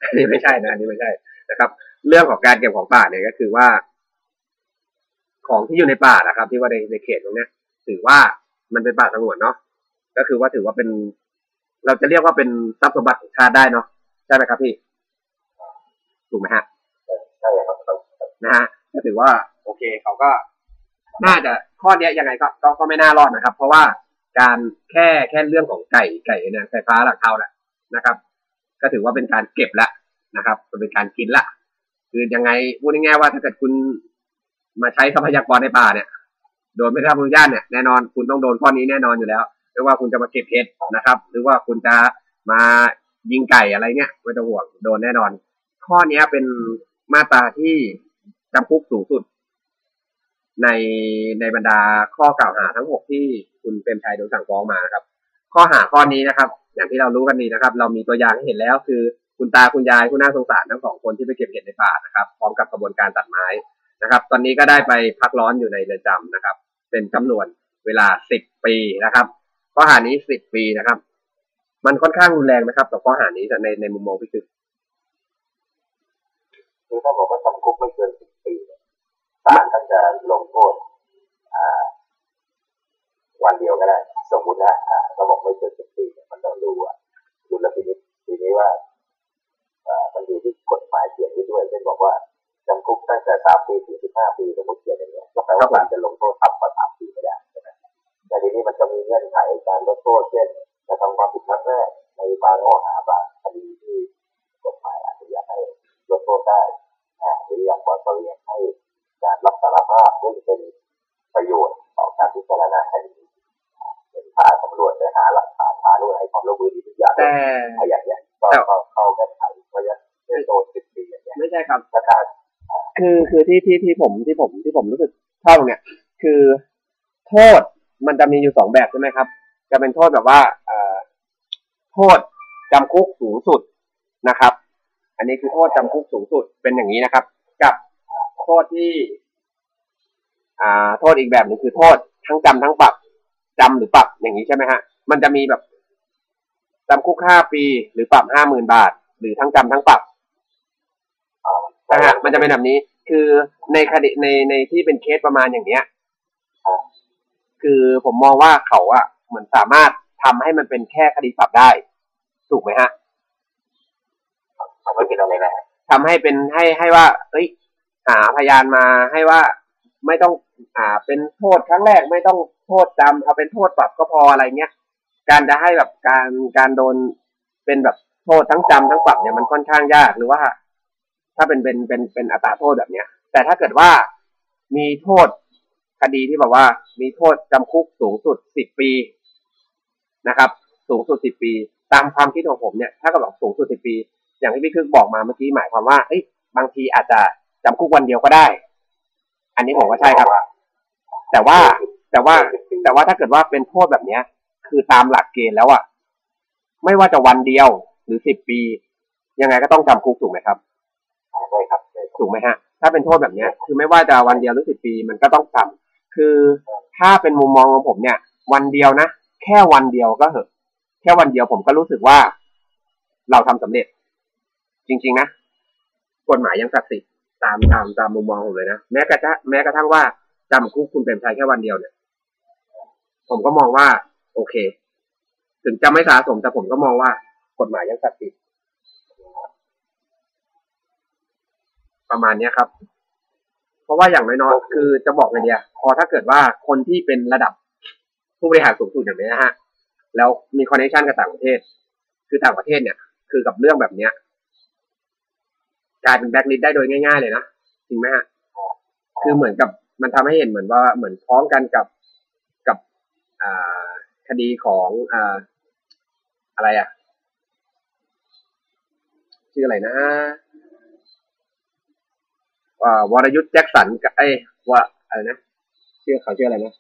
อันนี้ไม่ใช่นะอันนี้ไม่ใช่นะครับ เรื่องของการเก็บของป่าเนี่ยก็คือว่า ของที่อยู่ในป่านะครับ ที่ว่าในในเขตตรงเนี้ยถือว่ามันเป็นป่าสงวนเนาะก็คือว่าถือว่าเป็น เราจะเรียกว่าเป็นทรัพย์สมบัติของชาติได้เนาะใช่ไหมครับพี่ถูกไหมฮะนะฮะก็ถือว่าโอเคเขาก็น่าจะข้อเนี้ยยังไงก็ก็ก็ไม่น่ารอดนะครับ เพราะว่าการแค่แค่เรื่องของไก่ไก่เนี่ยไฟฟ้าหลักเท่าแหละนะครับ ก็ถือว่าเป็นการเก็บละนะครับเป็นการกินละคือยังไงพูดง่ายๆว่าถ้าเกิดคุณมาใช้ทรัพยากรในป่าเนี่ย โดยไม่ได้รับอนุญาตเนี่ยแน่นอนคุณต้องโดนข้อนี้แน่นอนอยู่แล้วไม่ว่าคุณจะมาเก็บเห็ดนะครับ หรือว่าคุณจะมายิงไก่อะไรเนี่ยไม่ต้องห่วงโดนแน่นอน ข้อนี้เป็นมาตราที่จำคุกสูงสุด ในในบรรดาข้อกล่าวหาทั้งหกที่คุณเปรมชัยโดนสั่งฟ้องมาครับ ข้อหาข้อนี้นะครับ อย่างที่เรารู้กันดีนะครับ เรามีตัวอย่างให้เห็นแล้ว คือคุณตาคุณยายผู้น่าสงสารทั้งสองคนที่ไปเก็บเห็ดในป่านะครับ พร้อมกับกระบวนการตัดไม้นะครับ ตอนนี้ก็ได้ไปพักร้อนอยู่ในเรือนจำนะครับ เป็นจำนวนเวลาสิบปีนะครับ ข้อหานี้สิบปีนะครับ มันค่อนข้างรุนแรงนะครับต่อข้อหานี้แต่ในในมุมมองพี่คือคือถ้าบอกว่าจำคุกไม่เกินสิบปีศาลท่านจะลงโทษอ่า วันเดียวก็ได้ สมมุตินะอ่าเราบอกไม่เกินสิบปีเนี่ยมันต้องดูอะดูแลพินิจทีนี้ว่าอ่ามันอยู่ที่กฎหมายเขียนไว้ด้วยเช่นบอกว่าจำคุกตั้งแต่สามปีถึงสิบห้าปีสมมติเขียนอย่างเงี้ยก็แปลว่าศาลจะลงโทษต่ำกว่าสามปีไม่ได้ใช่ไหมแต่ทีนี้มันจะมีเงื่อนไขการลดโทษเช่นจะทำความผิดครั้งแรกในบางข้อหาบางคดีที่กฎหมายอนุญาตให้ลดโทษได้หรืออย่างกว่าก็เรียกให้การรับสารภาพซึ่งเป็นประโยชน์ต่อการพิจารณาคดีาเป็นพาตำรวจไปหาหลักฐานพาด้วยให้ความร่วมมือดีทุกอย่างแต่ถ้าอย่างเนี้ยก็แต่เข้าเข้าเงื่อนไขเพราะฉะนั้นไม่โดนสิบปีอย่างเงี้ยไม่ใช่ครับถ้าถ้าคือคือที่ที่ที่ผมที่ผมที่ผมรู้สึกชอบตรงเนี้ยคือโทษมันจะมีอยู่สองแบบใช่ไหมครับ จะเป็นโทษแบบว่าเอ่อโทษจำคุกสูงสุดนะครับ อันนี้คือโทษจำคุกสูงสุดเป็นอย่างนี้นะครับ กับโทษที่ อ่า โทษอีกแบบหนึงคือโทษทั้งจำทั้งปรับ จำหรือปรับอย่างนี้ใช่ไหมฮะ มันจะมีแบบจำคุกห้าปีหรือปรับห้าหมื่นบาท หรือทั้งจำทั้งปรับอ่านะฮะมันจะเป็นแบบนี้ คือในคดีในในที่เป็นเคสประมาณอย่างเนี้ยคือผมมองว่าเขาอะเหมือนสามารถทำให้มันเป็นแค่คดีปรับได้ ถูกไหมฮะมันไม่เป็นอะไรนะทำให้เป็นให้ให้ว่า เอ้ย หาพยานมาให้ว่าไม่ต้อง อ่า เป็นโทษครั้งแรกไม่ต้องโทษจำเอาเป็นโทษปรับก็พออะไรเงี้ย การจะให้แบบการการโดนเป็นแบบโทษทั้งจำทั้งปรับเนี่ยมันค่อนข้างยากหรือว่า ถ้าเป็นเป็นเป็นเป็นอัตราโทษแบบเนี้ย แต่ถ้าเกิดว่ามีโทษคดีที่แบบว่า มีโทษจำคุกสูงสุดสิบปีนะครับ สูงสุดสิบปี ตามความคิดของผมเนี่ย ถ้าก็บอกสูงสุดสิบปี อย่างที่พี่คึกบอกมาเมื่อกี้หมายความว่าเอ้ยบางทีอาจจะจำคุกวันเดียวก็ได้ อันนี้ผมว่าใช่ครับ แต่ว่าแต่ว่าแต่ว่าถ้าเกิดว่าเป็นโทษแบบเนี้ย คือตามหลักเกณฑ์แล้วอะไม่ว่าจะวันเดียวหรือสิบปี ยังไงก็ต้องจำคุกถูกไหมครับใช่ครับใช่ครับถูกไหมฮะ ถ้าเป็นโทษแบบเนี้ย คือไม่ว่าจะวันเดียวหรือสิบปีมันก็ต้องจำคือถ้าเป็นมุมมองของผมเนี่ย วันเดียวนะแค่วันเดียวก็เหอะแค่วันเดียวผมก็รู้สึกว่า เราทำสำเร็จ จริง ๆ นะกฎหมายยังศักดิ์สิทธิ์ ตามตามตามมุมมองผมเลยนะแม้กระทั่งแม้กระทั่งว่าจำคุกคุณเป็นชายแค่วันเดียวเนี่ย ผมก็มองว่า โอเค ถึงจะไม่สะสมแต่ผมก็มองว่ากฎหมายยังศักดิ์สิทธิ์ประมาณเนี้ยครับ เพราะว่าอย่างน้อยๆคือจะบอกไงเดียพอถ้าเกิดว่าคนที่เป็นระดับผู้บริหารสูงสุดอย่างนี้นะฮะ แล้วมี connection กับต่างประเทศ คือต่างประเทศเนี่ย คือกับเรื่องแบบเนี้ย กลายเป็นแบล็คลิสต์ได้โดยง่ายๆเลยนะจริงไหมฮะคือเหมือนกับมันทำให้เห็นเหมือนว่าเหมือนพ้องกันกับกับอ่าคดีของอ่าอะไรอะชื่ออะไรนะอ่าวรยุทธ์แจ็คสันกับไอ้ว่าอะไรนะชื่อเขาชื่ออะไรนะ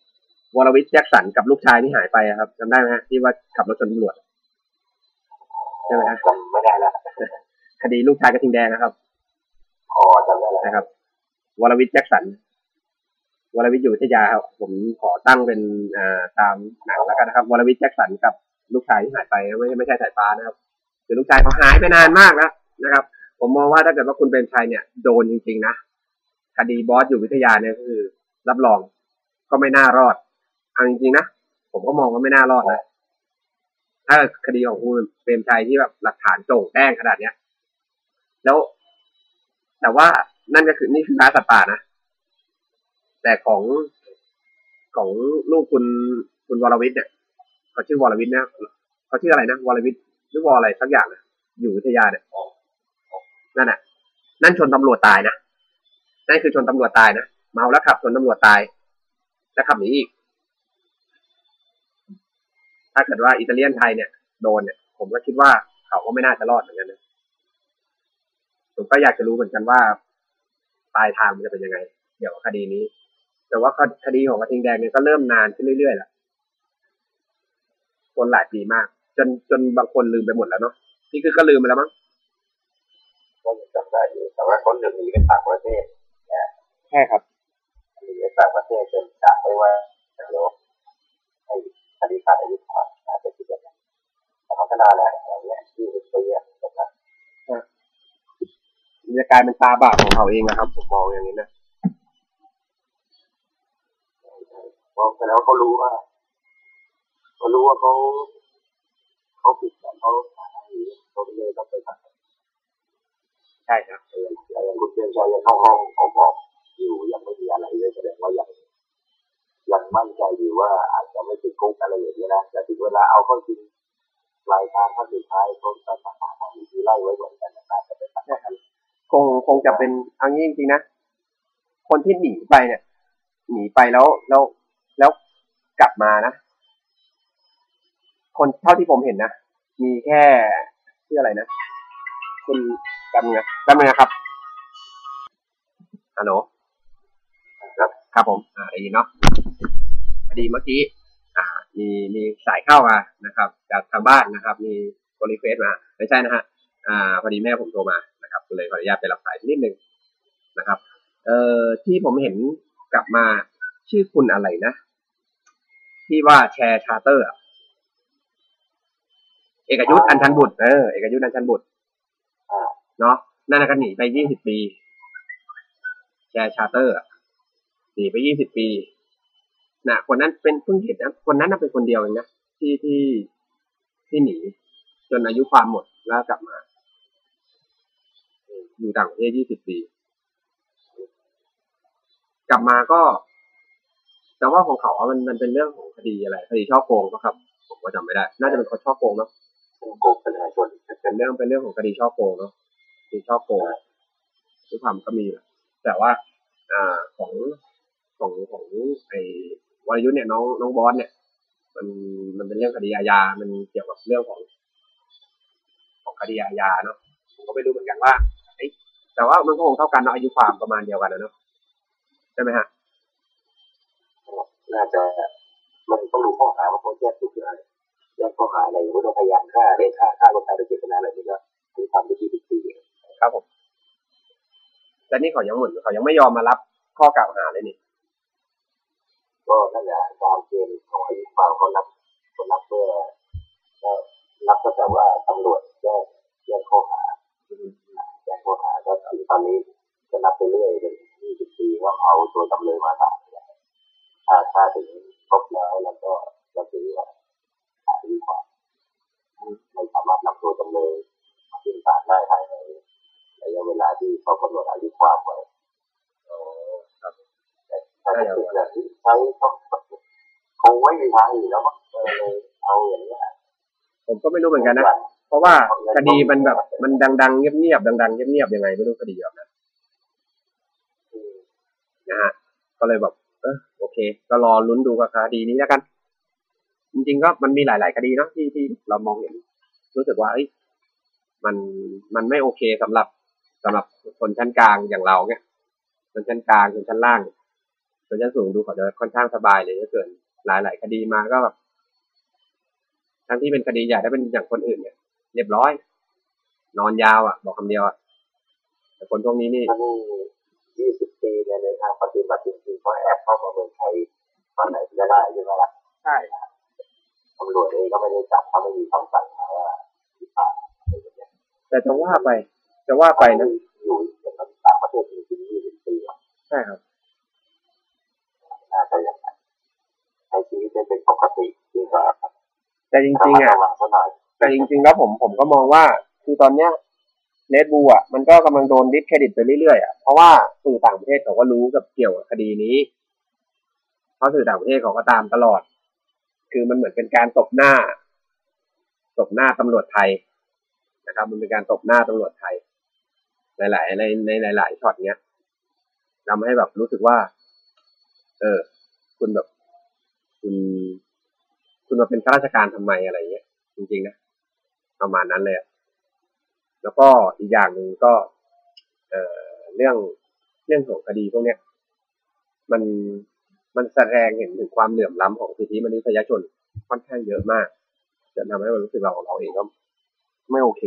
วรวิทย์แจ็คสันกับลูกชายที่หายไปอะครับจำได้ไหมฮะที่ว่าขับรถชนตำรวจใช่ไหมฮะจำไม่ได้แล้วคดีลูกชายกระทิงแดงนะครับ พอจำได้แล้วนะครับ วรวิทย์แจ็คสัน วรวิทย์อยู่วิทยาครับ ผมขอตั้งเป็นอ่าตามหนังแล้วกันนะครับ วรวิทย์แจ็คสันกับลูกชายที่หายไปไม่ใช่ไม่ใช่สายฟ้านะครับคือลูกชายเขาหายไปนานมากแล้วนะครับ ผมมองว่าถ้าเกิดว่าคุณเป็นชัยเนี่ยโดนจริงๆนะคดีบอสอยู่วิทยาเนี่ยก็คือ รับรองก็ไม่น่ารอดเอาจริงๆนะผมก็มองว่าไม่น่ารอดนะถ้าคดีของคุณเปรมชัยที่แบบหลักฐานโจ่งแจ้งขนาดเนี้ย แล้ว แต่ว่านั่นก็คือนี่คือร้านสัตว์ป่านะ แต่ของของลูกคุณคุณวรวิทย์เนี่ยเขาชื่อวรวิทย์นะเขาชื่ออะไรนะวรวิทย์หรือวออะไรสักอย่างนะอยู่วิทยาเนี่ยนั่นน่ะ นั่นชนตำรวจตายนะนั่นคือชนตำรวจตายนะเมาแล้วขับชนตำรวจตาย แล้วขับหนีอีก ถ้าเกิดว่าอิตาเลียนไทยเนี่ยโดนเนี่ย ผมก็คิดว่าเขาก็ไม่น่าจะรอดเหมือนกันนะ ผมก็อยากจะรู้เหมือนกันว่าปลายทางมันจะเป็นยังไงเกี่ยวกับคดีนี้ แต่ว่าคดีของกระทิงแดงเนี่ยก็เริ่มนานขึ้นเรื่อยๆแหละคนหลายปีมาก จนจนบางคนลืมไปหมดแล้วเนาะนี่คือก็ลืมไปแล้วมั้งก็ยังจำได้อยู่แต่ว่าคนหนึ่งหนีไปต่างประเทศใช่ครับหนีไปต่างประเทศจนจากไปว่าเดี๋ยวให้คดีขาดอายุความอาจจะคิดอย่างนั้นแต่มันก็นานแล้วอะไรเงี้ยที่ไปเรียนนะครับ มันจะกลายเป็นตาบาปของเขาเองนะครับ ผมมองอย่างนี้นะเพราะแล้วเขารู้ว่าเขารู้ว่าเขาเขาผิดแต่เขาเขาก็เลยต้องไปตัดใช่ครับเองแต่ยังคุณเพียงใจยังเข้าห้องเขาบอกอยู่ยังไม่มีอะไรเลยแสดงว่ายังยังมั่นใจอยู่ว่าอาจจะไม่ติดคุกอะไรอย่างนี้ยนะแต่ถึงเวลาเอาเข้าจริงปลายทางขั้นสุดท้ายเขาจะตัดหาทางที่ไล่ไว้เหมือนกันนะจะไปตัดใช่ครับ คงคงจะเป็นอันนี้จริงๆนะ คนที่หนีไปเนี่ย หนีไปแล้วแล้วแล้วกลับมานะ คนเท่าที่ผมเห็นนะ มีแค่ชื่ออะไรนะ คุณกันเงกันเงครับฮัลโหลครับครับผม อ่าได้ยินเนาะพอดีเมื่อกี้ อ่า มีมีสายเข้ามานะครับ จากทางบ้านนะครับ มีโทร request มา ไม่ใช่นะฮะ อ่า พอดีแม่ผมโทรมา นะครับก็เลยขออนุญาตไปรับสายนิดนึงนะครับเอ่อที่ผมเห็นกลับมาชื่อคุณอะไรนะ ที่ว่าแชร์ชาร์เตอร์อะเอกยุทธอัญชันบุตรเออเอกยุทธอัญชันบุตรอ่าเนาะนั่นนะก็หนีไปยี่สิบปี แชร์ชาร์เตอร์อะหนีไปยี่สิบปีน่ะคนนั้นเป็นเพิ่งเห็นนะคนนั้นน่ะเป็นคนเดียวเองนะที่ที่ที่หนีจนอายุความหมดแล้วกลับมา อยู่ต่างประเทศยี่สิบปี กลับมาก็แต่ว่าของเขาอะมันมันเป็นเรื่องของคดีอะไร คดีช่อโกงปะครับ ผมก็จำไม่ได้ น่าจะเป็นคนช่อโกงเนาะโกงประชาชนเป็นเรื่องเป็นเรื่องของคดีช่อโกงเนาะคดีช่อโกงด้วยความก็มีแหละแต่ว่า อ่าของของของไอ้วรยุทธ์เนี่ยน้องน้องบอสเนี่ย มันมันเป็นเรื่องคดีอาญา มันเกี่ยวกับเรื่องของ ของคดีอาญาเนาะผมก็ไม่รู้เหมือนกันว่าเอ้ย แต่ว่ามันก็คงเท่ากันเนาะอายุความประมาณเดียวกันนะเนาะใช่ไหมฮะน่าจะมันต้องรู้ข้อหาว่าเขาแจ้งถูกหรืออะไรแจ้งข้อหาอะไรว่าต้องพยายามฆ่าได้ฆ่าฆ่าคนตายโดยเจตนาอะไรนี่ก็คือทำไปที่ทุกทีครับผมแต่นี่เขายังเหมือนเขายังไม่ยอมมารับข้อกล่าวหาเลยนี่ก็นั่นแหละตามเกณฑ์ของอายุความเขานับเขานับเพื่อก็นับก็แต่ว่าตำรวจแจ้งแจ้งข้อหา แจ้งข้อหาก็ตอนนี้จะนับไปเรื่อยจนยี่สิบปีว่าเอาตัวจำเลยมาศาลถ้าถ้าถึงครบแล้วแล้วก็ก็คือว่าอายุความไม่สามารถนำตัวจำเลยมาขึ้นศาลได้ภายในระยะเวลาที่เขากำหนดอายุความไว้อ๋อครับถ้าจะเป็นแบบที่ใช้ต้องคงไม่มีทางอื่นแล้วมั้งเออเลยเอาอย่างนี้ยผมก็ไม่รู้เหมือนกันนะ เพราะว่าคดีมันแบบ มันดังๆเงียบๆดังๆเงียบๆยังไงไม่รู้คดีแบบนั้นนะฮะก็เลยแบบเออโอเค ก็รอลุ้นดูกับคดีนี้แล้วกัน จริงๆก็มันมีหลาย ๆ คดีเนาะที่ที่เรามองเห็น รู้สึกว่าเอ้ยมันมันไม่โอเคสำหรับสำหรับคนชั้นกลางอย่างเราเนี่ยชนชั้นกลางชนชั้นล่างชนชั้นสูงดูเขาจะค่อนข้างสบายเลยถ้าเกิดหลาย ๆ คดีมาก็แบบทั้งที่เป็นคดีใหญ่ถ้าเป็นอย่างคนอื่นเนี่ย เรียบร้อย นอนยาวอะ บอกคำเดียวอะแต่คนพวกนี้นี่ถ้านี่ยี่สิบปีเนี่ยในทางปฏิบัติจริงๆเขาแอบเข้ามาเมืองไทยตอนไหนก็ได้ใช่ไหมล่ะใช่ตำรวจเองก็ไม่ได้จับถ้าไม่มีคำสั่งมาว่าที่ผ่านอะไรอย่างเงี้ยแต่จะว่าไปจะว่าไปนะอยู่ในต่างประเทศจริงๆยี่สิบปีอะใช่ครับน่าจะอย่างนั้นใช้ชีวิตได้เป็นปกติดีกว่าแต่จริงๆอะ แต่จริง ๆ แล้วผมผมก็มองว่า คือตอนเนี้ยเลดบูอะมันก็กำลังโดนดิสเครดิตไปเรื่อยๆอะเพราะว่าสื่อต่างประเทศเขาก็รู้กับเกี่ยวกับคดีนี้เพราะสื่อต่างประเทศเขาก็ตามตลอด คือมันเหมือนเป็นการตบหน้า ตบหน้าตำรวจไทยนะครับ มันเป็นการตบหน้าตำรวจไทย หลาย ๆ ในในหลายๆช็อตเนี้ยทำให้แบบรู้สึกว่า เออ คุณแบบ คุณ คุณมาเป็นข้าราชการทำไมอะไรเงี้ยจริงๆนะ ประมาณนั้นเลยแล้วก็อีกอย่างหนึ่งก็เอ่อเรื่องเรื่องของคดีพวกเนี้ยมันมันแสดงเห็นถึงความเหลื่อมล้ำของสิทธิมนุษยชนค่อนข้างเยอะมากจนทำให้เรารู้สึกเราของเราเองก็ไม่โอเค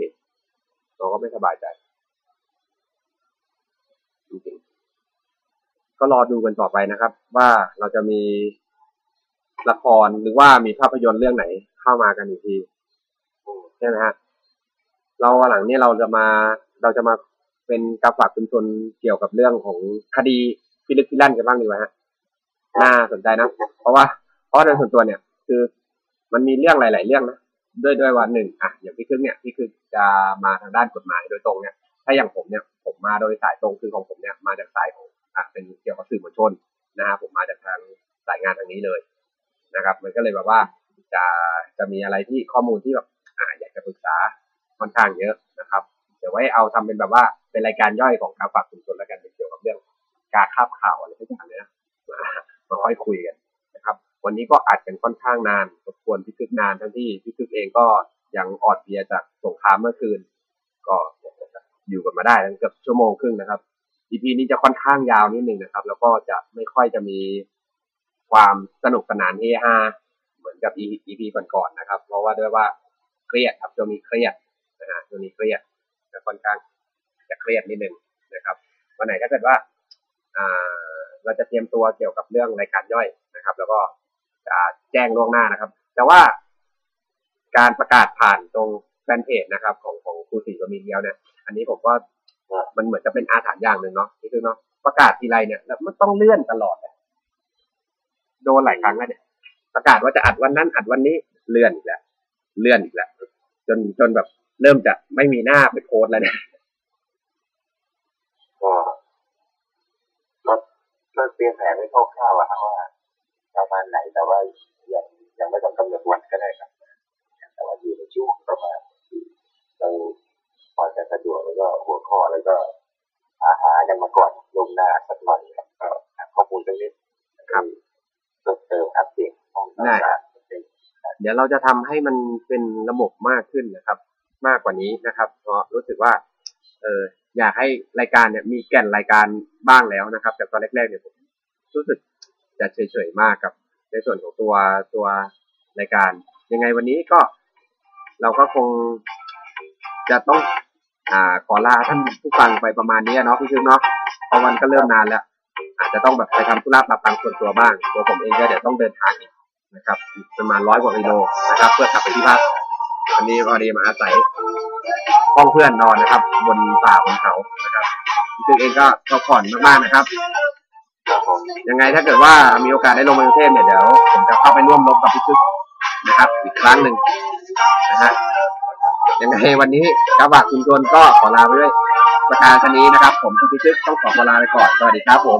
เราก็ไม่สบายใจจริงๆก็รอดูกันต่อไปนะครับ ว่าเราจะมีละครหรือว่ามีภาพยนตร์เรื่องไหนเข้ามากันอีกที ใช่ไหมฮะเราหลังนี้เราจะมาเราจะมาเป็นกาฝากชุมชนเกี่ยวกับเรื่องของคดีพิลึกพิลั่นกันบ้างดีกว่าฮะน่าสนใจนะเพราะว่าเพราะโดยส่วนตัวเนี่ย คือมันมีเรื่องหลาย ๆ เรื่องนะด้วยด้วยวันหนึ่งอะอย่างพี่คึกเนี่ยพี่คึกจะมาทางด้านกฎหมายโดยตรงเนี่ยถ้าอย่างผมเนี่ยผมมาโดยสายตรงคือของผมเนี่ยมาจากสายของอะเป็นเกี่ยวกับสื่อมวลชนนะฮะผมมาจากทางสายงานทางนี้เลยนะครับ มันก็เลยแบบว่าจะจะมีอะไรที่ข้อมูลที่แบบ อ่าอยากจะปรึกษาค่อนข้างเยอะนะครับเดี๋ยวไว้เอาทำเป็นแบบว่าเป็นรายการย่อยของการฝากชุมชนแล้วกันเกี่ยวกับเรื่องการคาบข่าวอะไรทุกอย่างเลยนะมามาค่อยคุยกันนะครับ วันนี้ก็อัดกันค่อนข้างนานรบกวนพี่คึกนานทั้งที่พี่คึกเองก็ยังออดเพลียจากสงครามเมื่อคืน ก็อยู่กันมาได้ตั้งเกือบชั่วโมงครึ่งนะครับ EP นี้จะค่อนข้างยาวนิดนึงนะครับ แล้วก็จะไม่ค่อยจะมีความสนุกสนานเฮฮาเหมือนกับ EP ก่อนๆนะครับ เพราะว่าด้วยว่า เครียดครับช่วงนี้เครียดนะฮะช่วงนี้เครียดจะค่อนข้างจะเครียดนิดนึงนะครับวันไหนถ้าเกิดว่าอ่าเราจะเตรียมตัวเกี่ยวกับเรื่องรายการย่อยนะครับ แล้วก็จะแจ้งล่วงหน้านะครับ แต่ว่าการประกาศผ่านตรงแฟนเพจนะครับ ของของครูศรีบะมีเดียวเนี่ยอันนี้ผมว่ามันเหมือนจะเป็นอาถรรพ์อย่างหนึ่งเนาะนี่คือเนาะประกาศทีไรเนี่ยแล้วมันต้องเลื่อนตลอดอะโดนหลายครั้งแล้วเนี่ย ประกาศว่าจะอัดวันนั้นอัดวันนี้เลื่อนอีกแล้วเลื่อนอีกแล้ว นจนแบบเริ่มจะไม่มีหน้าไปโพสต์แล้วเนี่ยก็ก็ก็เตรียมแผนไว้คร่าวๆอะครับว่าประมาณไหนแต่ว่ายังยังไม่ต้องกำหนดวันก็ได้ครับแต่ว่าอยู่ในช่วงประมาณที่เราพอจะสะดวกแล้วก็หัวข้อแล้วก็หาหากันมาก่อนลวงหน้าสักหน่อยครับก็หาข้อมูลตรงนี้ครับเพิ่มเติมอัปเดตข้อมูลได้ข่าวสาร เดี๋ยวเราจะทำให้มันเป็นระบบมากขึ้นนะครับ มากกว่านี้นะครับ เพราะรู้สึกว่าเอออยากให้รายการเนี่ยมีแก่นรายการบ้างแล้วนะครับ แต่ตอนแรกๆเนี่ยผมรู้สึกจะเฉยๆมากกับในส่วนของตัวตัวรายการ ยังไงวันนี้ก็เราก็คงจะต้องอ่าขอลาท่านผู้ฟังไปประมาณนี้เนาะพี่ชื่อเนาะเพราะวันก็เริ่มนานแล้ว อาจจะต้องแบบไปทำธุระปรับปรังส่วนตัวบ้าง ตัวผมเองก็เดี๋ยวต้องเดินทางอีก นะครับประมาณร้อยกว่ากิโลนะครับ เพื่อกลับไปที่บ้านวันนี้พอดีมาอาศัยห้องเพื่อนนอนนะครับ บนป่าบนเขานะครับซึ่งเองก็พักผ่อนมากๆนะครับยังไงถ้าเกิดว่ามีโอกาสได้ลงมากรุงเทพเนี่ยเดี๋ยวผมจะเข้าไปร่วมรบกับพี่ซึกนะครับ อีกครั้งหนึ่งนะฮะยังไงวันนี้กระบะคุณชนก็ขอลาไปด้วยประการชนี้นะครับ ผมพี่ซึกต้องขอขอลาไปก่อนสวัสดีครับผม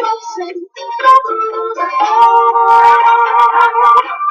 Thank you.